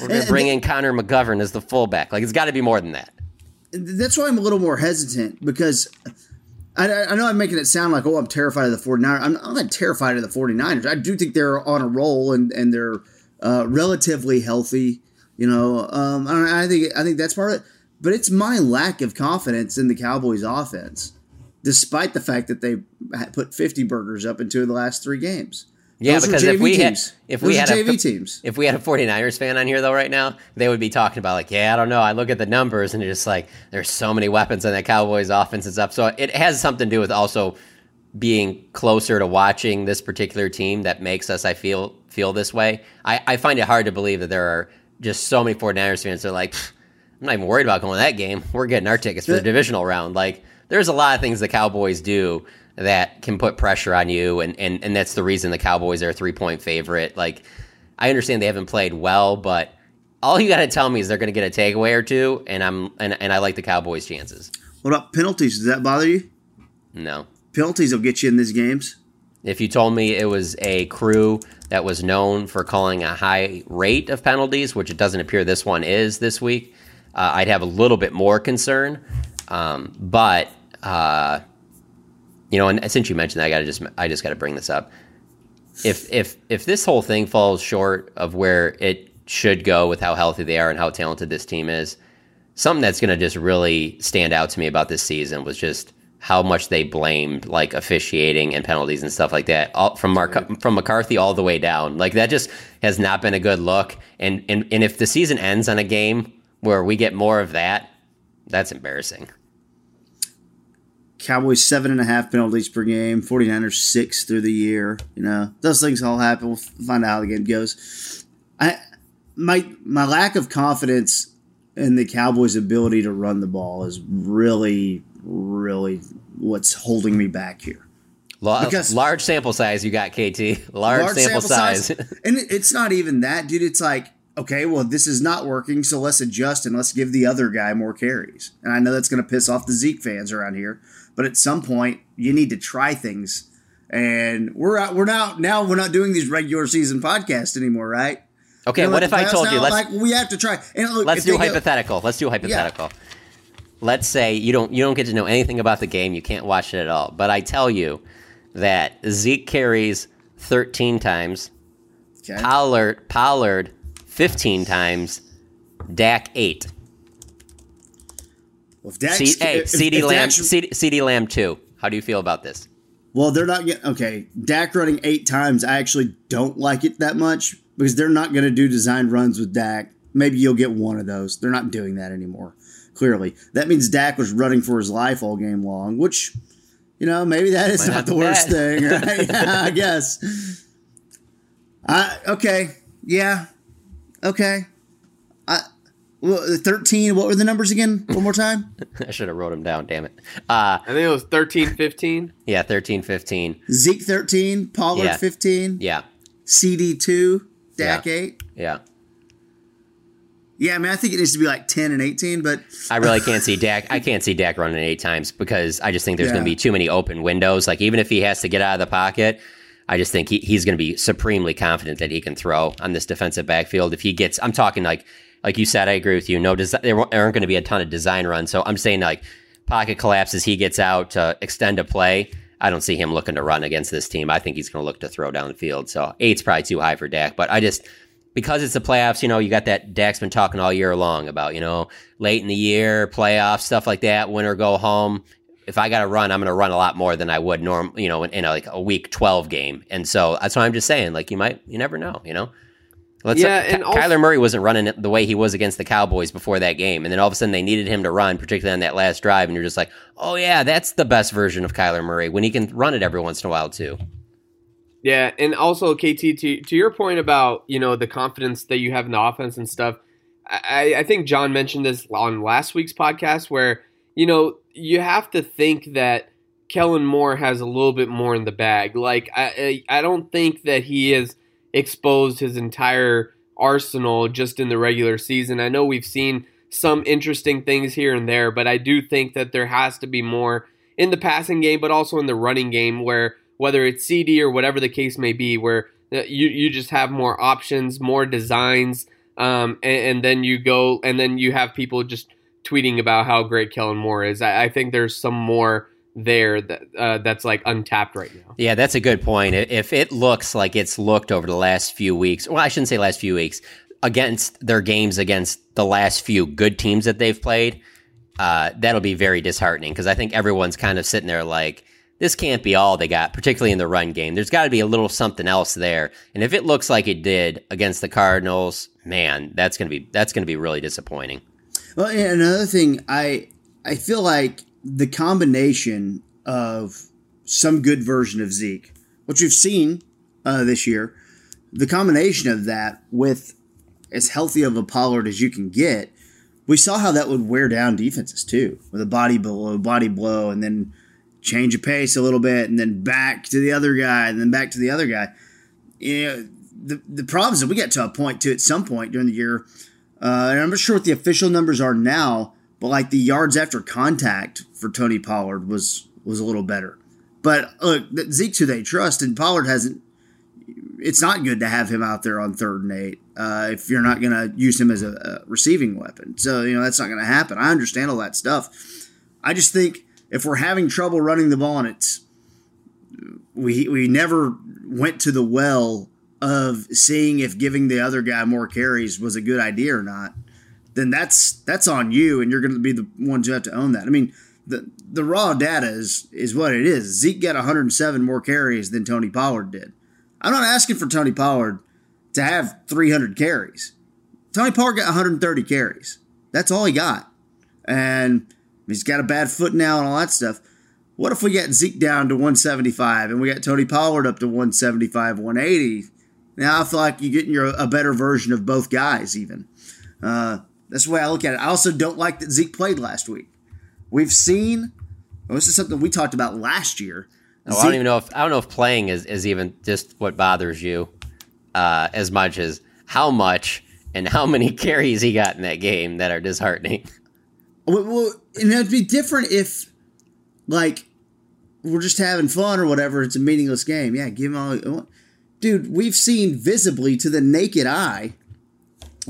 We're going to bring in Connor McGovern as the fullback. Like, it's got to be more than that. that's why I'm a little more hesitant because I, I know I'm making it sound like, oh, I'm terrified of the 49ers. I'm, I'm not terrified of the 49ers. I do think they're on a roll and, and they're uh, relatively healthy. You know, um, I, I think I think that's part of it. But it's my lack of confidence in the Cowboys' offense, despite the fact that they put 50 burgers up in two of the last three games. Yeah, Those because if we had if Those we had JV a, teams. if we had a 49ers fan on here though right now, they would be talking about like, yeah, I don't know. I look at the numbers and it's just like there's so many weapons on that Cowboys offense and stuff. So it has something to do with also being closer to watching this particular team that makes us I feel feel this way. I, I find it hard to believe that there are just so many 49ers fans that are like, I'm not even worried about going to that game. We're getting our tickets for The- divisional round. Like there's a lot of things the Cowboys do that can put pressure on you and, and, and that's the reason the Cowboys are a three point favorite. Like I understand they haven't played well, but all you gotta tell me is they're gonna get a takeaway or two and I'm and, and I like the Cowboys chances. What about penalties? Does that bother you? No. Penalties will get you in these games. If you told me it was a crew that was known for calling a high rate of penalties, which it doesn't appear this one is this week, uh, I'd have a little bit more concern. Um, but uh, you know, and since you mentioned that, I gotta just I just got to bring this up. If if if this whole thing falls short of where it should go with how healthy they are and how talented this team is, something that's going to just really stand out to me about this season was just how much they blamed like officiating and penalties and stuff like that all, from Mark from McCarthy all the way down. Like that just has not been a good look. And and and if the season ends on a game where we get more of that, that's embarrassing. Cowboys seven and a half penalties per game, 49ers six through the year. You know, those things all happen. We'll find out how the game goes. I my my lack of confidence in the Cowboys' ability to run the ball is really, really what's holding me back here. La- uh, Because- large sample size, you got KT. Large, sample, size. and it's not even that, dude. It's like, okay, well, this is not working, so let's adjust and let's give the other guy more carries. And I know that's going to piss off the Zeke fans around here, but at some point, you need to try things. And we're out. We're now now we're not doing these regular season podcasts anymore, right? okay, You know, what like if I told playoffs you? Let's like we have to try. And look, let's do they go- hypothetical. Let's do hypothetical. Let's say you don't you don't get to know anything about the game. You can't watch it at all. But I tell you that Zeke carries 13 times, Okay. Pollard Pollard 15 times, Dak 8. Well, if Dak's- C- hey, if- CD if Lamb CD, CeeDee Lamb 2. How do you feel about this? Well, they're not getting okay. Dak running eight times. I actually don't like it that much because they're not going to do designed runs with Dak. Maybe you'll get one of those. They're not doing that anymore. Clearly, that means Dak was running for his life all game long, which you know maybe that is Might not not the worst bad. thing, right? yeah, I guess. I okay, yeah, okay. I well, the thirteen. What were the numbers again? One more time. I should have wrote them down, damn it. Uh, I think it was 13, 15. yeah, 13 15. Zeke thirteen, Pollard Yeah. fifteen, Yeah. CD two, Dak Yeah. eight. Yeah. Yeah, I mean, I think it needs to be like ten and eighteen, but I really can't see Dak. I can't see Dak running eight times because I just think there's going to be too many open windows. Like even if he has to get out of the pocket, I just think he, he's going to be supremely confident that he can throw on this defensive backfield. If he gets, I'm talking like like you said, I agree with you. No, there aren't going to be a ton of design runs. So I'm saying like pocket collapses, he gets out to extend a play. I don't see him looking to run against this team. I think he's going to look to throw down the field. So eight's probably too high for Dak, but I just because it's the playoffs, you know, you got that Dak's been talking all year long about, you know, late in the year, playoffs, stuff like that, win or go home. If I got to run, I'm going to run a lot more than I would norm, you know, in, in a, like a week 12 game. And so that's why I'm just saying, like, you might, you never know, you know? Let's Yeah, and also- Kyler Murray wasn't running the way he was against the Cowboys before that game. And then all of a sudden they needed him to run, particularly on that last drive. And you're just like, oh, yeah, that's the best version of Kyler Murray when he can run it every once in a while, too. Yeah, and also KT to to your point about you know the confidence that you have in the offense and stuff. I, I think John mentioned this on last week's podcast where you know you have to think that Kellen Moore has a little bit more in the bag. Like I I I don't think that he has exposed his entire arsenal just in the regular season. I know we've seen some interesting things here and there, but I do think that there has to be more in the passing game, but also in the running game, where whether it's CD or whatever the case may be, where uh, you you just have more options, more designs, um, and, and, then you go and then you have people just tweeting about how great Kellen Moore is. I, I think there's some more there that uh, that's like untapped right now. Yeah, that's a good point. If it looks like it's looked over the last few weeks, well, I shouldn't say last few weeks, against their games against the last few good teams that they've played, uh, that'll be very disheartening because I think everyone's kind of sitting there like, this can't be all they got, particularly in the run game. There's got to be a little something else there. And if it looks like it did against the Cardinals, man, that's gonna be that's gonna be really disappointing. Well, and another thing, I I feel like the combination of some good version of Zeke, which we've seen uh, this year, the combination of that with as healthy of a Pollard as you can get, we saw how that would wear down defenses too, with a body blow, body blow, and then change of pace a little bit, and then back to the other guy, and then back to the other guy. You know, the the problem is that we get to a point too at some point during the year, uh, and I'm not sure what the official numbers are now, but like the yards after contact for Tony Pollard was was a little better. But look, Zeke's who they trust, and Pollard hasn't. It's not good to have him out there on third and eight uh, if you're not going to use him as a, a, receiving weapon. So you know that's not going to happen. I understand all that stuff. I just think if we're having trouble running the ball and it's we we never went to the well of seeing if giving the other guy more carries was a good idea or not then that's that's on you, and you're going to be the ones who have to own that. I mean, the the raw data is is what it is. Zeke got 107 more carries than Tony Pollard did. I'm not asking for Tony Pollard to have 300 carries. Tony Pollard got 130 carries. That's all he got, and he's got a bad foot now and all that stuff. What if we get Zeke down to 175 and we got Tony Pollard up to 175, 180? Now I feel like you're getting your, a better version of both guys, even. Uh, that's the way I look at it. I also don't like that Zeke played last week. We've seen, well, this is something we talked about last year. Oh, I don't even know if I don't know if playing is, is even just what bothers you uh, as much as how much and how many carries he got in that game that are disheartening. Well, well and it'd be different if, like, we're just having fun or whatever. It's a meaningless game. Yeah, give him all. Dude, we've seen visibly to the naked eye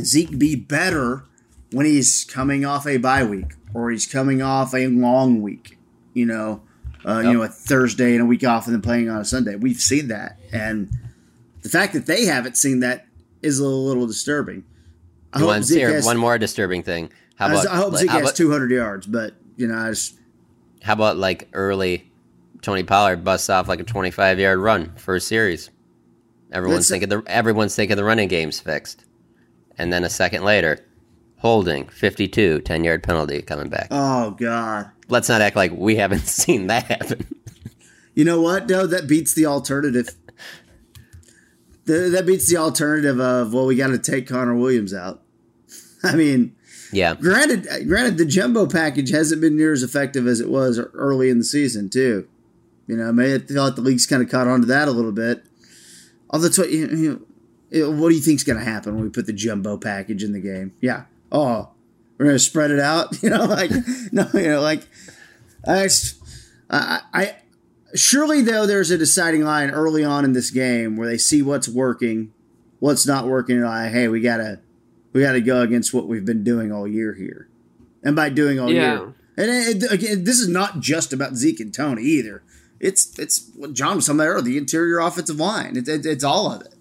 Zeke be better when he's coming off a bye week or he's coming off a long week, you know, uh, yep. you know, a Thursday and a week off and then playing on a Sunday. We've seen that, and the fact that they haven't seen that is a little disturbing. I hope one, Zeke has, one more disturbing thing. How about I, hope Zeke has about, 200 yards, but you know, I just. How about like early Tony Pollard busts off like a 25 yard run for a series? Everyone's thinking the everyone's thinking the running game's fixed, and then a second later, holding. 52 10 yard penalty coming back. Oh god. Let's not act like we haven't seen that happen. You know what no that beats the alternative. The, that beats the alternative of well we got to take connor williams out. I mean yeah. granted granted the jumbo package hasn't been near as effective as it was early in the season too. You know I feel like the league's kind of caught on to that a little bit. Although you know, what do you think's going to happen when we put the jumbo package in the game? Yeah oh, we're gonna spread it out. You know, like no, you know, like I, I, I surely though there's a deciding line early on in this game where they see what's working, what's not working. And like, hey, we gotta we gotta go against what we've been doing all year here, and by doing all yeah. year. And it, again, this is not just about Zeke and Tony either. It's it's what John was talking about earlier, the interior offensive line. It, it, it's all of it.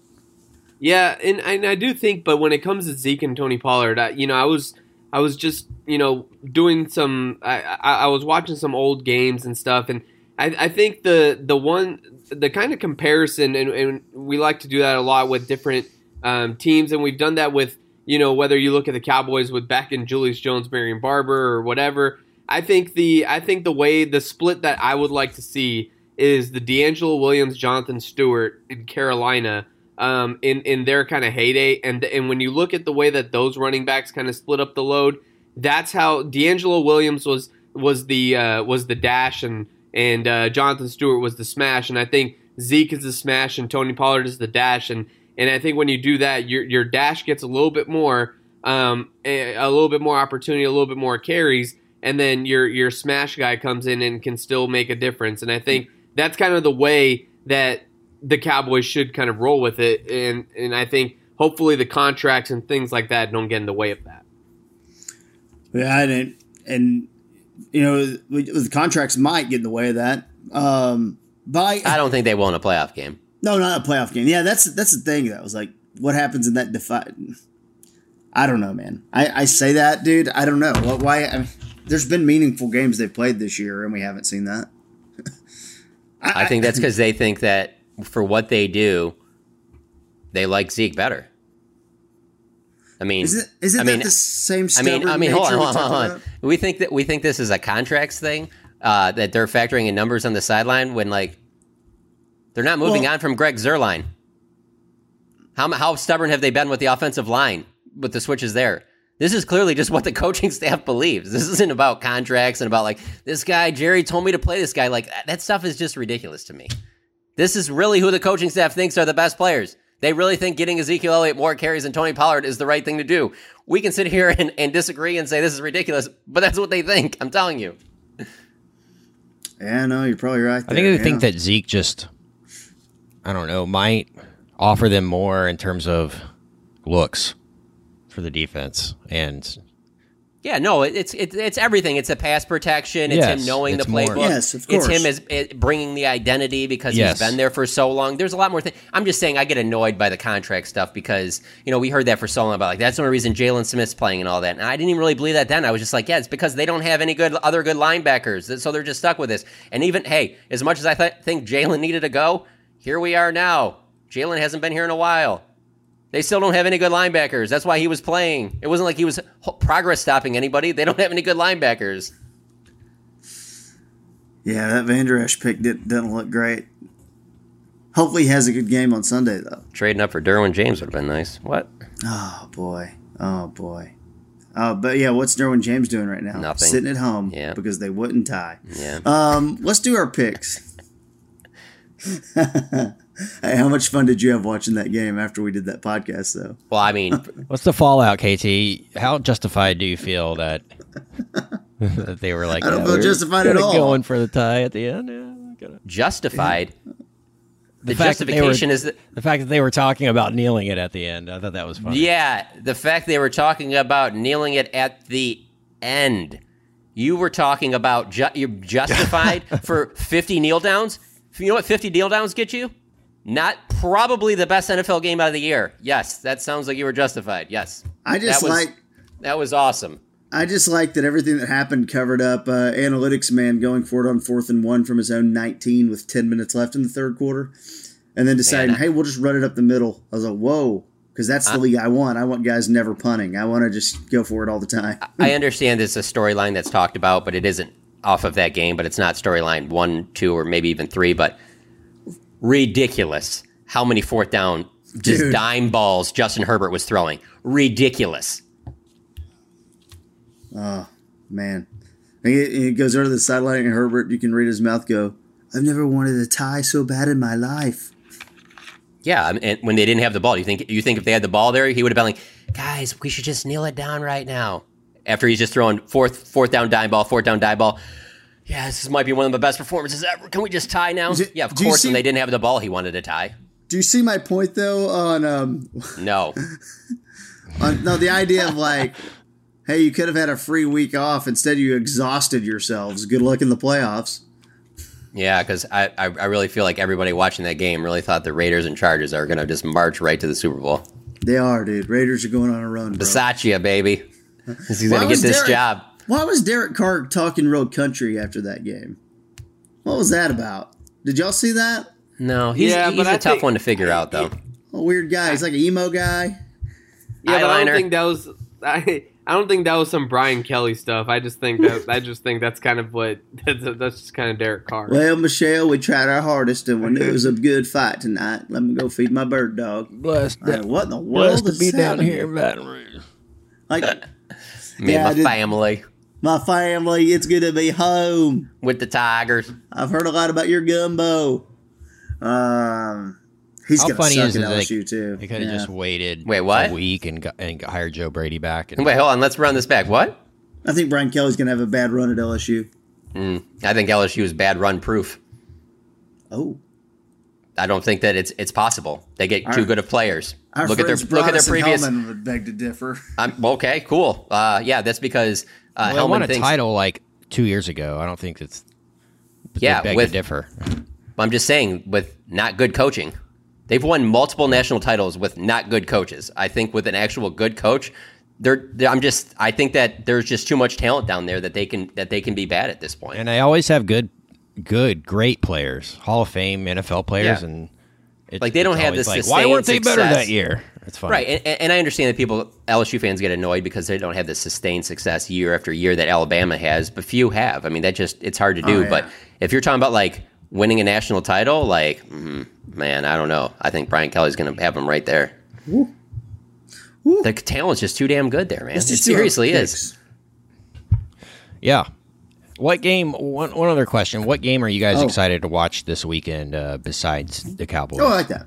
Yeah, and, and I do think, but when it comes to Zeke and Tony Pollard, I, you know, I was I was just you know doing some I, I, I was watching some old games and stuff, and I, I think the the one the kind of comparison, and, and we like to do that a lot with different um, teams, and we've done that with you know whether you look at the Cowboys with Beck and Julius Jones, Marion Barber, or whatever. I think the I think the way the split that I would like to see is the DeAngelo Williams, Jonathan Stewart in Carolina um, in in their kind of heyday. And and when you look at the way that those running backs kind of split up the load, that's how DeAngelo Williams was was the uh, was the dash and and uh, Jonathan Stewart was the smash. And I think Zeke is the smash and Tony Pollard is the dash. And and I think when you do that, your your dash gets a little bit more. um, a, a little bit more opportunity, a little bit more carries, and then your your smash guy comes in and can still make a difference. And I think that's kind of the way that the Cowboys should kind of roll with it. And and I think hopefully the contracts and things like that don't get in the way of that. Yeah, and and you know the contracts might get in the way of that. Um, but I, I don't think they won a playoff game. No, not a playoff game. Yeah, that's that's the thing. That was like, what happens in that defi? I don't know, man. I, I say that, dude. I don't know. Why? I mean, there's been meaningful games they've played this year, and we haven't seen that. I, I think that's because they think that for what they do, they like Zeke better. I mean, isn't, isn't I mean, that the same? I mean, I mean, hold on, hold on, hold on. We think that we think this is a contracts thing uh, that they're factoring in numbers on the sideline when like they're not moving well, on from Greg Zuerlein. How how stubborn have they been with the offensive line with the switches there? This is clearly just what the coaching staff believes. This isn't about contracts and about like this guy Jerry told me to play this guy. Like that stuff is just ridiculous to me. This is really who the coaching staff thinks are the best players. They really think getting Ezekiel Elliott more carries than Tony Pollard is the right thing to do. We can sit here and, and disagree and say this is ridiculous, but that's what they think. I'm telling you. Yeah, no, you're probably right. There. I think they yeah. think that Zeke just, I don't know, might offer them more in terms of looks for the defense and yeah, no, it's it's it's everything. It's a pass protection. It's yes, him knowing the playbook. More. Yes, of course. It's him as it, bringing the identity because yes. he's been there for so long. There's a lot more things. I'm just saying I get annoyed by the contract stuff because you know we heard that for so long about like that's the only reason Jaylon Smith's playing and all that. And I didn't even really believe that then. I was just like, yeah, it's because they don't have any good other good linebackers, so they're just stuck with this. And even hey, as much as I th- think Jaylon needed to go, here we are now. Jaylon hasn't been here in a while. They still don't have any good linebackers. That's why he was playing. It wasn't like he was progress stopping anybody. They don't have any good linebackers. Yeah, that Vander Esch pick did, doesn't look great. Hopefully, he has a good game on Sunday, though. Trading up for Derwin James would have been nice. What? Oh boy! Oh boy! Oh, but yeah, what's Derwin James doing right now? Nothing. Sitting at home. Yeah. Because they wouldn't tie. Yeah. Um, let's do our picks. Hey, how much fun did you have watching that game after we did that podcast, though? Well, I mean, what's the fallout, KT? How justified do you feel that, that they were like, I don't yeah, feel justified at all. Going for the tie at the end, yeah, justified. The, the justification were, is that, the fact that they were talking about kneeling it at the end. I thought that was funny. Yeah, the fact they were talking about kneeling it at the end. You were talking about ju- you're justified for 50 kneel downs. You know what 50 kneel downs get you? Not probably the best NFL game out of the year. Yes, that sounds like you were justified. Yes. I just that was, like that was awesome. I just like that everything that happened covered up uh, analytics man going for it on fourth and one from his own 19 with 10 minutes left in the third quarter, and then deciding, man, hey, we'll just run it up the middle. I was like, whoa, because that's the uh, league I want. I want guys never punting. I want to just go for it all the time. I understand this is a storyline that's talked about, but it isn't off of that game. But it's not storyline one, two, or maybe even three. But ridiculous how many fourth down just Dude. dime balls Justin Herbert was throwing. Ridiculous. Oh man, it, goes over to the sideline and Herbert. You can read his mouth go. I've never wanted a tie so bad in my life. Yeah, and when they didn't have the ball, you think you think if they had the ball there, he would have been like, "Guys, we should just kneel it down right now." After he's just throwing fourth fourth down dime ball, fourth down dime ball yeah, this might be one of the best performances ever. Can we just tie now? It, yeah, of course. See, when they didn't have the ball, he wanted to tie. Do you see my point though? On um, no, on, no, the idea of like, hey, you could have had a free week off. Instead, you exhausted yourselves. Good luck in the playoffs. Yeah, because I, I, I really feel like everybody watching that game really thought the Raiders and Chargers are going to just march right to the Super Bowl. They are, dude. Raiders are going on a run. Bro. Bisaccia, baby. He's going to get this Derek, job. Why was Derek Carr talking road country after that game? What was that about? Did y'all see that? No, he's, yeah, he's but a I tough think, one to figure out, though. A weird guy. He's like an emo guy. Yeah, Eyeliner. but I don't think that was. I, I don't think that was some Brian Kelly stuff. I just think that I just think that's kind of what that's, that's just kind of Derek Carr. Well, Michelle, we tried our hardest, and we knew it was a good fight tonight. Let me go feed my bird dog. Bless right, what in the world blessed to be down here in Baton Rouge. Like me yeah, and my family my family. It's good to be home with the Tigers. I've heard a lot about your gumbo. Um, He's How gonna funny suck is at it? Like, LSU too. they could have Yeah. just waited Wait, what? a week and got, and hired Joe Brady back. And Wait, hold on. Let's run this back. What? I think Brian Kelly's gonna have a bad run at LSU. I think LSU is bad run proof. Oh, I don't think that it's it's possible. They get too good of players. our look at their look at their previous. Hellman would beg to differ. I'm, okay, cool. Uh, yeah, that's because uh, Well, they won a thinks. title like two years ago. I don't think it's. Yeah, with- to differ. I'm just saying with not good coaching. They've won multiple national titles with not good coaches. I think with an actual good coach, they're, they're- I'm just I think that there's just too much talent down there that they can that they can be bad at this point. And they always have good, good, great players, Hall of Fame NFL players, Yeah. and it's, Like, they don't have this. the like, why weren't they better that year? It's fine, Right, and, and I understand that people LSU fans get annoyed because they don't have the sustained success year after year that Alabama has, but few have. I mean, that just it's hard to do. Oh, yeah. But if you're talking about like winning a national title, like mm, man, I don't know. I think Brian Kelly's going to have them right there. The talent's just too damn good there, man. Let's It just do our seriously is. Yeah. What game? One, one other question. What game are you guys Oh. excited to watch this weekend uh, besides the Cowboys? Oh, I like that.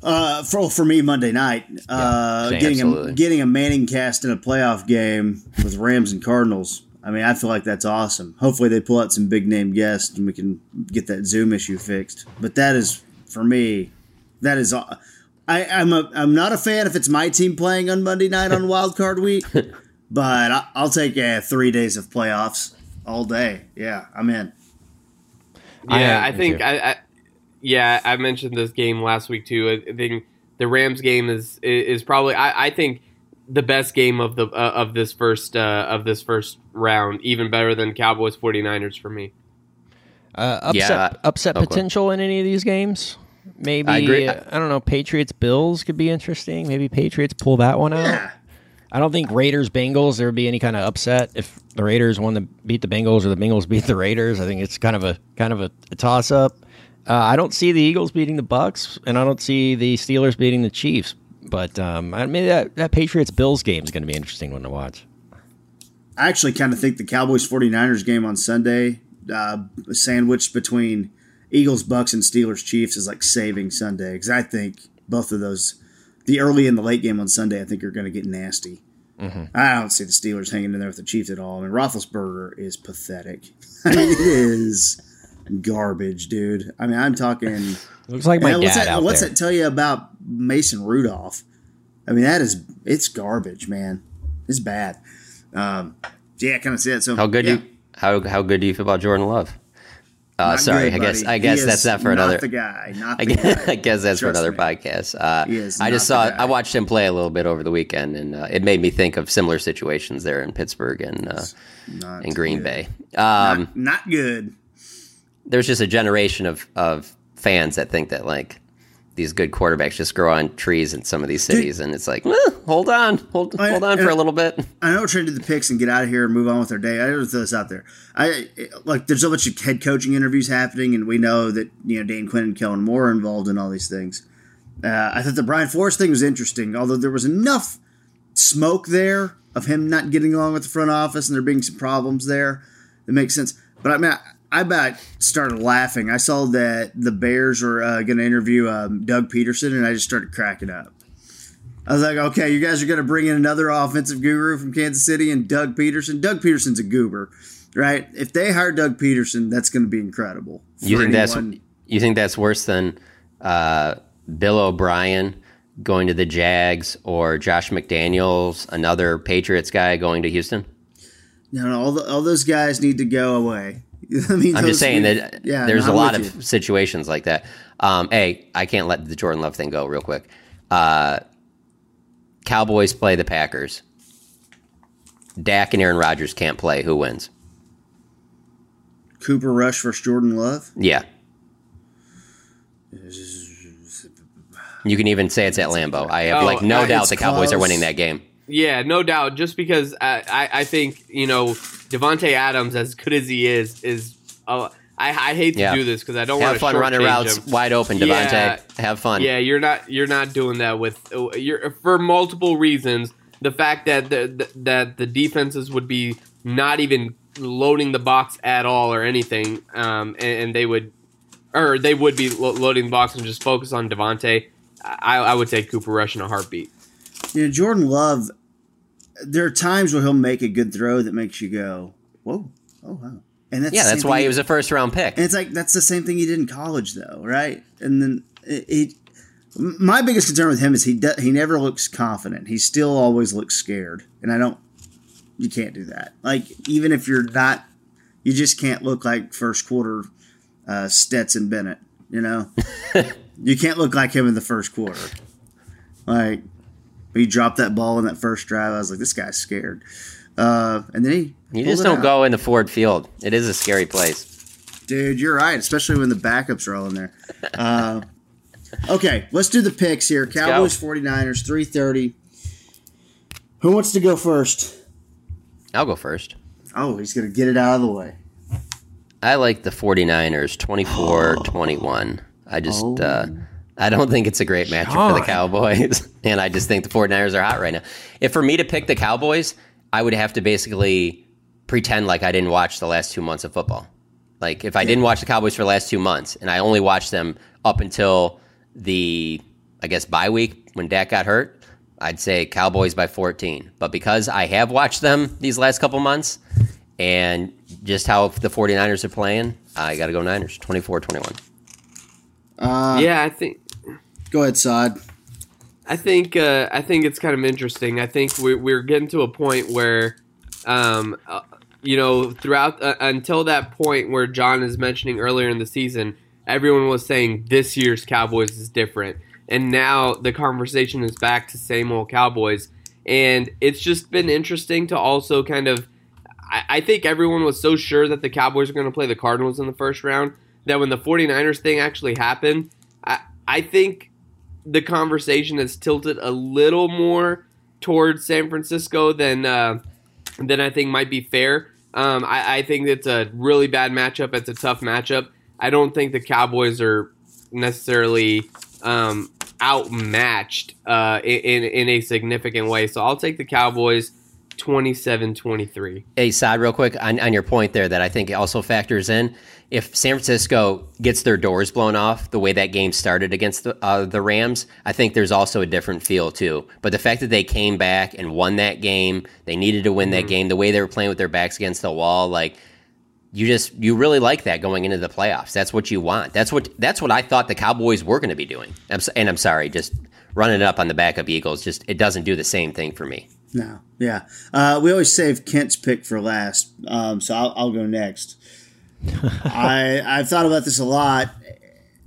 Uh, for for me, Monday night, uh, same, getting a getting a Manning cast in a playoff game with Rams and Cardinals. I mean, I feel like that's awesome. Hopefully, they pull out some big name guests and we can get that Zoom issue fixed. But that is for me, that is. I, I'm a I'm not a fan if it's my team playing on Monday night on Wild Card Week, but I, I'll take uh, three days of playoffs all day. Yeah, I'm in. Yeah, I- I, think. I, I yeah I mentioned this game last week too. I, I think the Rams game is is probably I, I think the best game of the uh, of this first uh, of this first round, even better than Cowboys 49ers for me. Uh, upset Yeah, upset okay. potential in any of these games? Maybe I agree. uh, I don't know. Patriots Bills could be interesting. Maybe Patriots pull that one out. Yeah. I don't think Raiders Bengals there would be any kind of upset if the Raiders won to beat the Bengals or the Bengals beat the Raiders. I think it's kind of a kind of a, a toss up. Uh, I don't see the Eagles beating the Bucks, and I don't see the Steelers beating the Chiefs. But um, I mean that that Patriots Bills game is going to be an interesting one to watch. I actually kind of think the Cowboys 49ers game on Sunday, uh, sandwiched between Eagles, Bucks, and Steelers, Chiefs, is like saving Sunday because I think both of those, the early and the late game on Sunday, I think are going to get nasty. I don't see the Steelers hanging in there with the Chiefs at all. I mean, Roethlisberger is pathetic. I mean, it is garbage, dude. I mean, I'm talking. Looks like my Man, what's dad that, out what's there. that tell you about Mason Rudolph? I mean, that is it's garbage, man. It's bad. Um, yeah, I kind of see it. So How good yeah. you how how good do you feel about Jordan Love? Uh, sorry, good, I guess. I guess He that's not for another. the guy. Not I the guess, guy. I guess that's for another me. podcast. Uh, I just saw. I watched him play a little bit over the weekend, and uh, it made me think of similar situations there in Pittsburgh and uh, in Green good. Bay. Um, Not, not good. there's just a generation of of fans that think that like these good quarterbacks just grow on trees in some of these cities, and it's like, hold on, hold I- hold on for a little bit. I know we're trying to do the picks and get out of here and move on with our day. I just throw this out there. I like there's a bunch of head coaching interviews happening, and we know that you know Dan Quinn and Kellen Moore are involved in all these things. Uh, I thought the Brian Flores thing was interesting, although there was enough smoke there of him not getting along with the front office and there being some problems there. That makes sense. But I mean, I, about started laughing. I saw that the Bears were uh, going to interview um, Doug Pederson, and I just started cracking up. I was like, okay, you guys are going to bring in another offensive guru from Kansas City and Doug Pederson. Doug Pederson's a goober, right? If they hire Doug Pederson, that's going to be incredible. You think that's you think that's worse than uh, Bill O'Brien going to the Jags or Josh McDaniels, another Patriots guy going to Houston? No, no, all, the, all those guys need to go away. I mean, I'm just saying need- that yeah, there's no, a I'm lot of you. situations like that. Um, hey, I can't let the Jordan Love thing go real quick. Uh, Cowboys play the Packers. Dak and Aaron Rodgers can't play. Who wins? Cooper Rush versus Jordan Love. Yeah. You can even say it's at Lambeau. I have Oh, like no uh, doubt the Cowboys are winning that game. Yeah, no doubt. Just because I, I, I think you know Davante Adams, as good as he is, is uh, I, I hate to Yeah. do this because I don't want Have to fun running routes him. wide open, Davante. Yeah. Have fun. Yeah, you're not you're not doing that with uh, you're for multiple reasons. The fact that the, the, that the defenses would be not even loading the box at all or anything, um, and, and they would or they would be lo- loading the box and just focus on Davante. I, I would take Cooper Rush in a heartbeat. You know, Jordan Love. There are times where he'll make a good throw that makes you go, "Whoa, oh wow!" And that's Yeah, that's why he was a first round pick. And it's like that's the same thing he did in college, though, right? And then it. it my biggest concern with him is he do, he never looks confident. He still always looks scared, and I don't. You can't do that. Like even if you're not, you just can't look like first quarter uh, Stetson Bennett. You know, you can't look like him in the first quarter. Like he dropped that ball in that first drive. I was like, this guy's scared. Uh, and then he You just don't out. go in the Ford Field. It is a scary place. Dude, you're right, especially when the backups are all in there. Uh, okay, let's do the picks here. Cowboys, 49ers, 330. Who wants to go first? I'll go first. Oh, he's to get it out of the way. I like the 49ers 24-21. I just uh, I don't think it's a great matchup for the Cowboys and I just think the 49ers are hot right now. If for me to pick the Cowboys, I would have to basically pretend like I didn't watch the last 2 months of football. Like if I didn't watch the Cowboys for the last 2 months and I only watched them up until the I guess bye week when Dak got hurt, I'd say Cowboys by 14. But because I have watched them these last couple months and just how the 49ers are playing, I got to go Niners 24-21. Uh, yeah, I think Go ahead, Saad. I think uh, I think it's kind of interesting. I think we're, we're getting to a point where, um, uh, you know, throughout uh, until that point where John is mentioning earlier in the season, everyone was saying this year's Cowboys is different, and now the conversation is back to same old Cowboys, and it's just been interesting to also kind of. I, I think everyone was so sure that the Cowboys are going to play the Cardinals in the first round that when the 49ers thing actually happened, I, I think the conversation has tilted a little more towards San Francisco than uh, than I think might be fair. Um, I, I think it's a really bad matchup. It's a tough matchup. I don't think the Cowboys are necessarily um, outmatched uh, in, in a significant way. So I'll take the Cowboys 27-23. Hey, Saad, real quick on, on your point there that I think also factors in. If San Francisco gets their doors blown off the way that game started against the, uh, the Rams, I think there's also a different feel too. But the fact that they came back and won that game, they needed to win that game. The way they were playing with their backs against the wall, like you just you really like that going into the playoffs. That's what you want. That's what that's what I thought the Cowboys were going to be doing. I'm, and I'm sorry, just running up on the back of Eagles, just it doesn't do the same thing for me. No, yeah. Uh, we always save Kent's pick for last, um, so I'll, I'll go next. I I've thought about this a lot,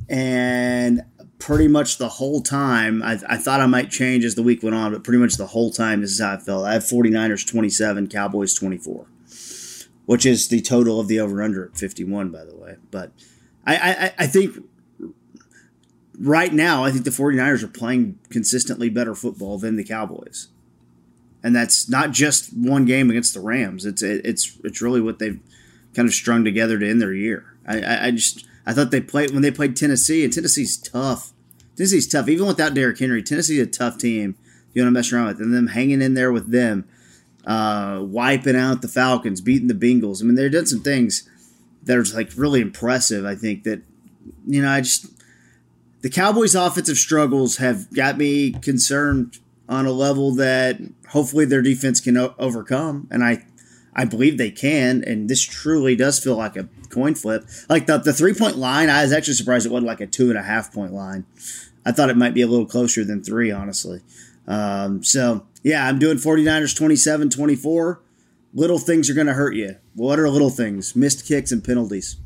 and pretty much the whole time I, I thought I might change as the week went on, but pretty much the whole time this is how I felt. I have 49ers 27, Cowboys 24, which is the total of the over under at 51, by the way. But I, I, I think right now, I think the 49ers are playing consistently better football than the Cowboys and that's not just one game against the Rams. It's it's it's really what they've kind of strung together to end their year. I, I, just I thought they played when they played Tennessee, and Tennessee's tough. Tennessee's tough, even without Derrick Henry. Tennessee's a tough team. You want to mess around with, and them hanging in there with them, uh, wiping out the Falcons, beating the Bengals. I mean, they've done some things that are just like really impressive. I think that you know, I just the Cowboys' offensive struggles have got me concerned on a level that hopefully their defense can o- overcome, and I, I believe they can. And this truly does feel like a coin flip. Like the the three point line, I was actually surprised it wasn't like a two and a half point line. I thought it might be a little closer than three, honestly. Um, so yeah, I'm doing 49ers 27 24. Little things are going to hurt you. What are little things? Missed kicks and penalties.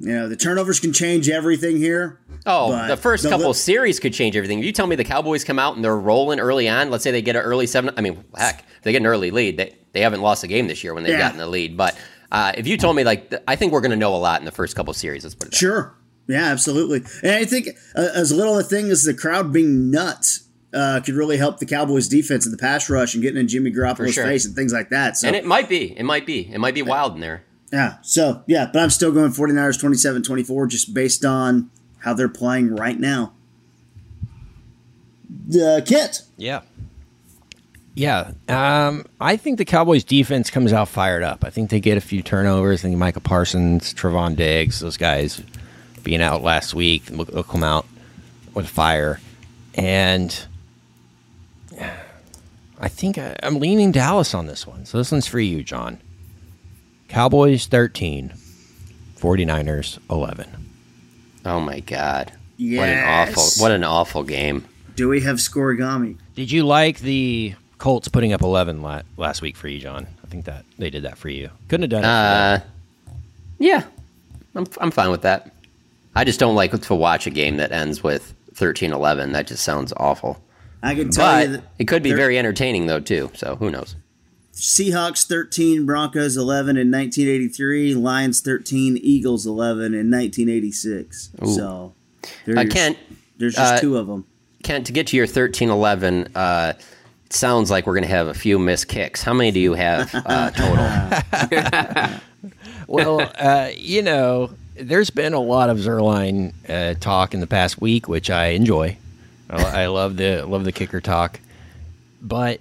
You know, the turnovers can change everything here. Oh, the first couple li- series could change everything. If you tell me the Cowboys come out and they're rolling early on, let's say they get an early seven. I mean, heck, they get an early lead. They they haven't lost a game this year when they've Yeah. gotten the lead. But uh, if you told me like, I think we're going to know a lot in the first couple series. Let's put it. Sure. Yeah, absolutely. And I think uh, as little a thing as the crowd being nuts uh, could really help the Cowboys defense in the pass rush and getting in Jimmy Garoppolo's sure. face and things like that. So And it might be, it might be, it might be wild in there. Yeah, so yeah, but I'm still going 49ers 27-24 just based on how they're playing right now. The kit. Yeah. Yeah. Um, I think the Cowboys defense comes out fired up. I think they get a few turnovers. I think Micah Parsons, Trevon Diggs, those guys being out last week. Look, look come out with fire, and I think I, I'm leaning Dallas on this one. So this one's for you, John. Cowboys 13, 49ers 11. Oh my god. What an Yes. awful what an awful game. Do we have Scorigami? Did you like the Colts putting up 11 la- last week for you, John? I think that they did that for you. Couldn't have done it. for. Uh yeah. I'm I'm fine with that. I just don't like to watch a game that ends with 13-11. That just sounds awful. I can tell you that it could be very entertaining though too. So who knows? Seahawks 13, Broncos 11 in 1983, Lions 13, Eagles 11 in 1986. So there's, Uh, Kent, there's just uh, two of them. Kent, to get to your 13-11, uh, it sounds like we're going to have a few missed kicks. How many do you have uh, total? well, uh, you know, there's been a lot of Zuerlein uh, talk in the past week, which I enjoy. I, I love the love the kicker talk, but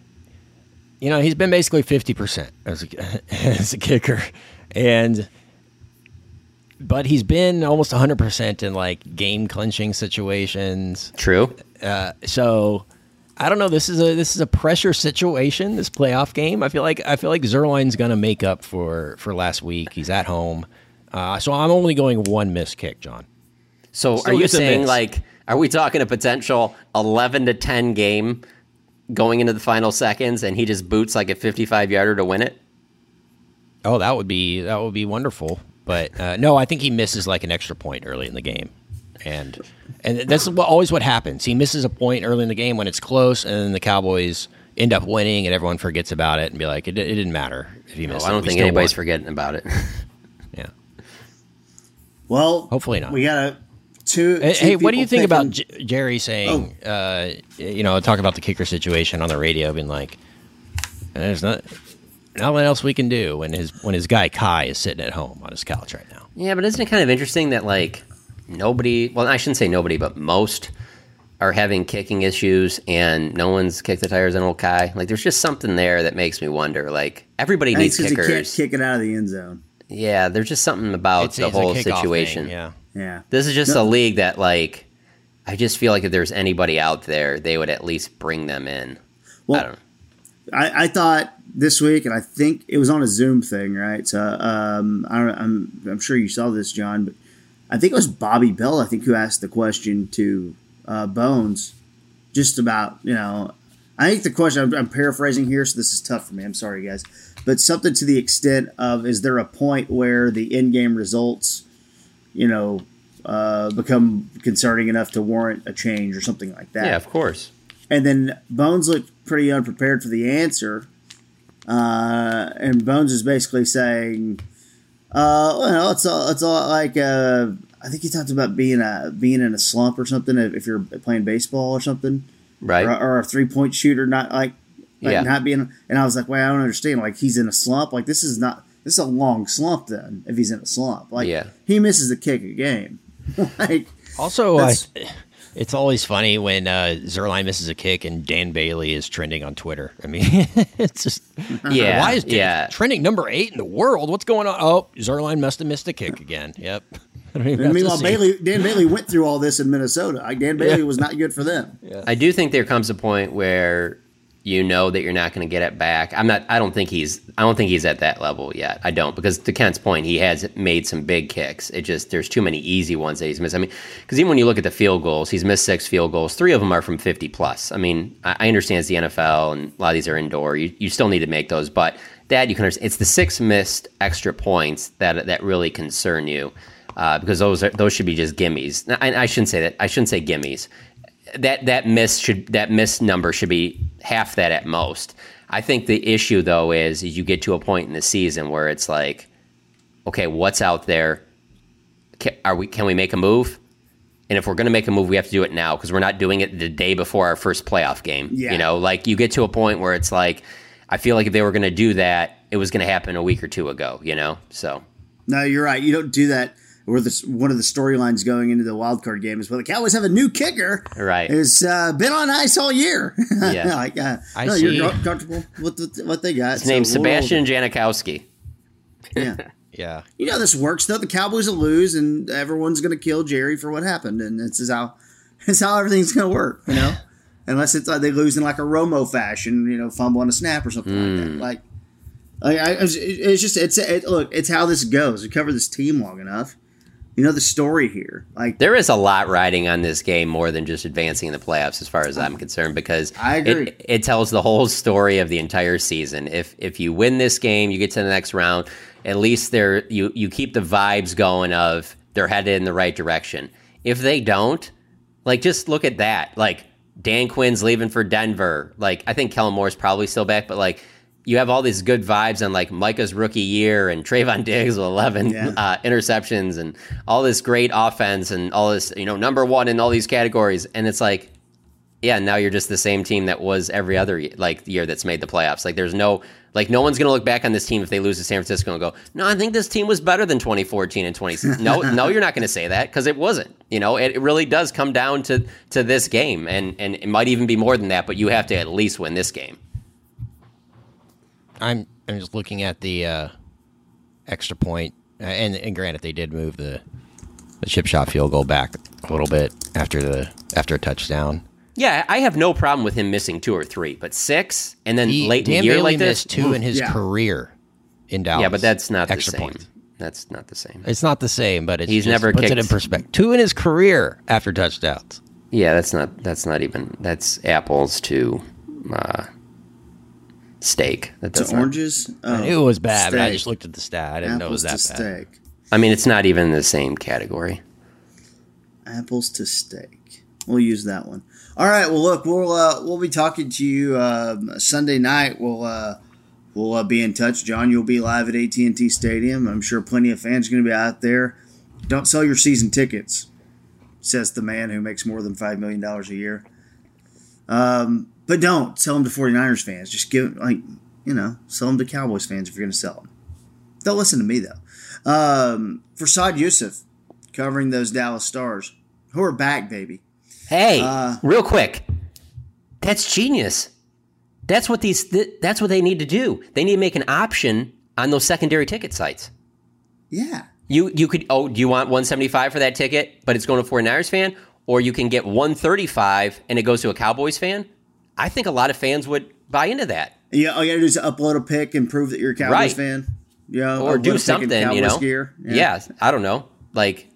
you know, he's been basically fifty percent as a, as a kicker, and but he's been almost hundred percent in like game clinching situations. True. Uh, so I don't know. This is a this is a pressure situation. This playoff game. I feel like I feel like Zuerlein's gonna make up for for last week. He's at home, uh, so I'm only going one missed kick, John. So Still are you saying like are we talking a potential 11 to 10 game going into the final seconds and he just boots like a 55 yarder to win it? Oh, that would be that would be wonderful. But uh, no, I think he misses like an extra point early in the game, and and that's what, always what happens. He misses a point early in the game when it's close, and then the Cowboys end up winning, and everyone forgets about it and be like, it, it didn't matter if he No, missed. I don't We think anybody's won. forgetting about it. Yeah. Well, Hopefully not. We got a two. Hey, two hey, what do you people think about J- Jerry saying, uh, you know, talk about the kicker situation on the radio, being like, "There's not nothing else we can do," when his when his guy Kai is sitting at home on his couch right now. yeah, but isn't it kind of interesting that like nobody, well, I shouldn't say nobody, but most are having kicking issues and no one's kicked the tires on old Kai. Like there's just something there that makes me wonder. Like everybody needs think needs 'cause he can't kickers. kick it out of the end zone. Yeah, there's just something about It's, the it's whole situation. thing, yeah. Yeah. This is just No. a league that, like, I just feel like if there's anybody out there, they would at least bring them in. I Well, don't. I, I thought this week, and I think it was on a Zoom thing, right? So um, I don't, I'm I'm sure you saw this, John, but I think it was Bobby Belt, I think, who asked the question to uh, Bones, just about you know. I think the question I'm, I'm paraphrasing here, so this is tough for me. I'm sorry, guys, but something to the extent of: Is there a point where the in-game results, you know, uh, become concerning enough to warrant a change or something like that? Yeah, of course. And then Bones looked pretty unprepared for the answer. Uh, and Bones is basically saying, uh, well, it's a, it's a lot like, uh, I think he talked about being a, being in a slump or something if if you're playing baseball or something. Right. Or, or a three point shooter, not like, like Yeah. not being, and I was like, well, I don't understand. Like he's in a slump. Like this is not, this is a long slump then if he's in a slump. Like Yeah. he misses a kick a game. like, Also, I, it's always funny when uh, Zuerlein misses a kick and Dan Bailey is trending on Twitter. I mean, it's just Yeah, Why is Dan yeah. trending number eight in the world? What's going on? Oh, Zuerlein must have missed a kick again. Yep. I don't and meanwhile. Bailey, Dan Bailey went through all this in Minnesota. Like Dan Bailey was not good for them. I do think there comes a point where you know that you're not going to get it back. I'm not. I don't think he's. I don't think he's at that level yet. I don't because to Kent's point, he has made some big kicks. It just there's too many easy ones that he's missed. I mean, because even when you look at the field goals, he's missed six field goals. Three of them are from 50 plus. I mean, I, I understand it's the NFL and a lot of these are indoor. You you still need to make those, but that you can. It's the six missed extra points that that really concern you. Uh, because those are, those should be just gimmies. I, I shouldn't say that. I shouldn't say gimmies that that miss should that miss number should be half that at most. I think the issue though is, is you get to a point in the season where it's like, okay, what's out there? Can, are we can we make a move? And if we're going to make a move, we have to do it now because we're not doing it the day before our first playoff game. Yeah. You know, like you get to a point where it's like, I feel like if they were going to do that, it was going to happen a week or two ago. You know, so No, you're right. You don't do that. Where this one of the storylines going into the wild card game is well, the Cowboys have a new kicker. Right. Has uh, been on ice all year. Yeah. like, uh, I no, see. you're comfortable with the, what they got. his name's So we'll- Sebastian Janikowski. Yeah. Yeah. You know this works though. The Cowboys will lose, and everyone's going to kill Jerry for what happened, and this is how this is how everything's going to work. You know, unless it's like they lose in like a Romo fashion, you know, fumble on a snap or something like that. Like, like I, it's, it's just it's it, look, it's how this goes. We cover this team long enough. You know the story here. Like There is a lot riding on this game more than just advancing in the playoffs, as far as I'm concerned, because I agree. It, it tells the whole story of the entire season. If if you win this game, you get to the next round. At least there you you keep the vibes going of they're headed in the right direction. If they don't, like just look at that. Like Dan Quinn's leaving for Denver. Like I think Kellen Moore's probably still back, but like you have all these good vibes on like Micah's rookie year and Trevon Diggs with 11 Yeah. uh, interceptions and all this great offense and all this, you know, number one in all these categories. And it's like, yeah, now you're just the same team that was every other like year that's made the playoffs. Like there's no like no one's gonna look back on this team if they lose to San Francisco and go, no, I think this team was better than 2014 and 2016. no, no, you're not gonna say that because it wasn't. You know, it, it really does come down to to this game, and and it might even be more than that. But you have to at least win this game. I'm I'm just looking at the uh, extra point, uh, and and granted they did move the the chip shot field goal back a little bit after the after a touchdown. Yeah, I have no problem with him missing two or three, but six and then He, late in the year Bailey like this. missed two in his Yeah. career in Dallas. yeah, but that's not the same. points. That's not the same. It's not the same, but it's He's just never puts it in perspective. Two in his career after touchdowns. Yeah, that's not that's not even that's apples to uh, steak. That, that's to not- oranges. I Oh, knew it was bad, but I just looked at the stat. I didn't know it was that to bad. steak. I mean, it's not even the same category. Apples to steak. We'll use that one. All right. Well, look, we'll uh, we'll be talking to you um, Sunday night. We'll uh, we'll uh, be in touch. John, you'll be live at AT and T Stadium. I'm sure plenty of fans are going to be out there. Don't sell your season tickets, says the man who makes more than five million dollars a year. Um, but don't sell them to 49ers fans. Just give like you know sell them to Cowboys fans if you're going to sell them. Don't listen to me though. Um, for Saad Yousuf covering those Dallas Stars, who are back, baby. Hey, Uh, real quick, that's genius. That's what these. Th- that's what they need to do. They need to make an option on those secondary ticket sites. Yeah. You you could oh do you want 175 for that ticket, but it's going to a 49ers fan, or you can get 135 and it goes to a Cowboys fan. I think a lot of fans would buy into that. Yeah, all you gotta do is upload a pic and prove that you're a Cowboys Right. fan. Yeah, or do a pic in something, you Cowboys know. Gear. Yeah. I don't know. Like,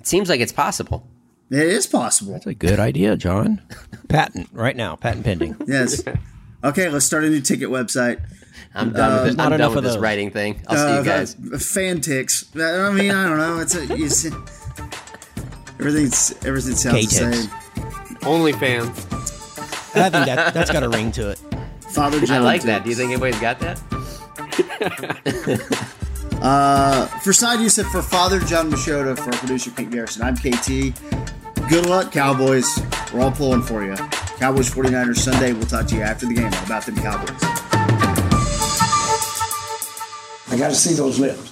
it seems like it's possible. it is possible. That's a good idea, John. patent right now, patent pending. Yes. okay, let's start a new ticket website. I'm done with this. not I'm enough done with of this those. writing thing. I'll see Uh, you guys. fan ticks. I mean, I don't know. It's a, you see, everything's everything sounds the same. Only same. OnlyFans. I think that that's got a ring to it. Father John. I like that. Do you think anybody's got that? Uh, for Saad Yousuf, for Father John Machota, for producer Pete Garrison, I'm KT. Good luck, Cowboys. We're all pulling for you. Cowboys 49ers Sunday. We'll talk to you after the game about them Cowboys. I got to see those lips.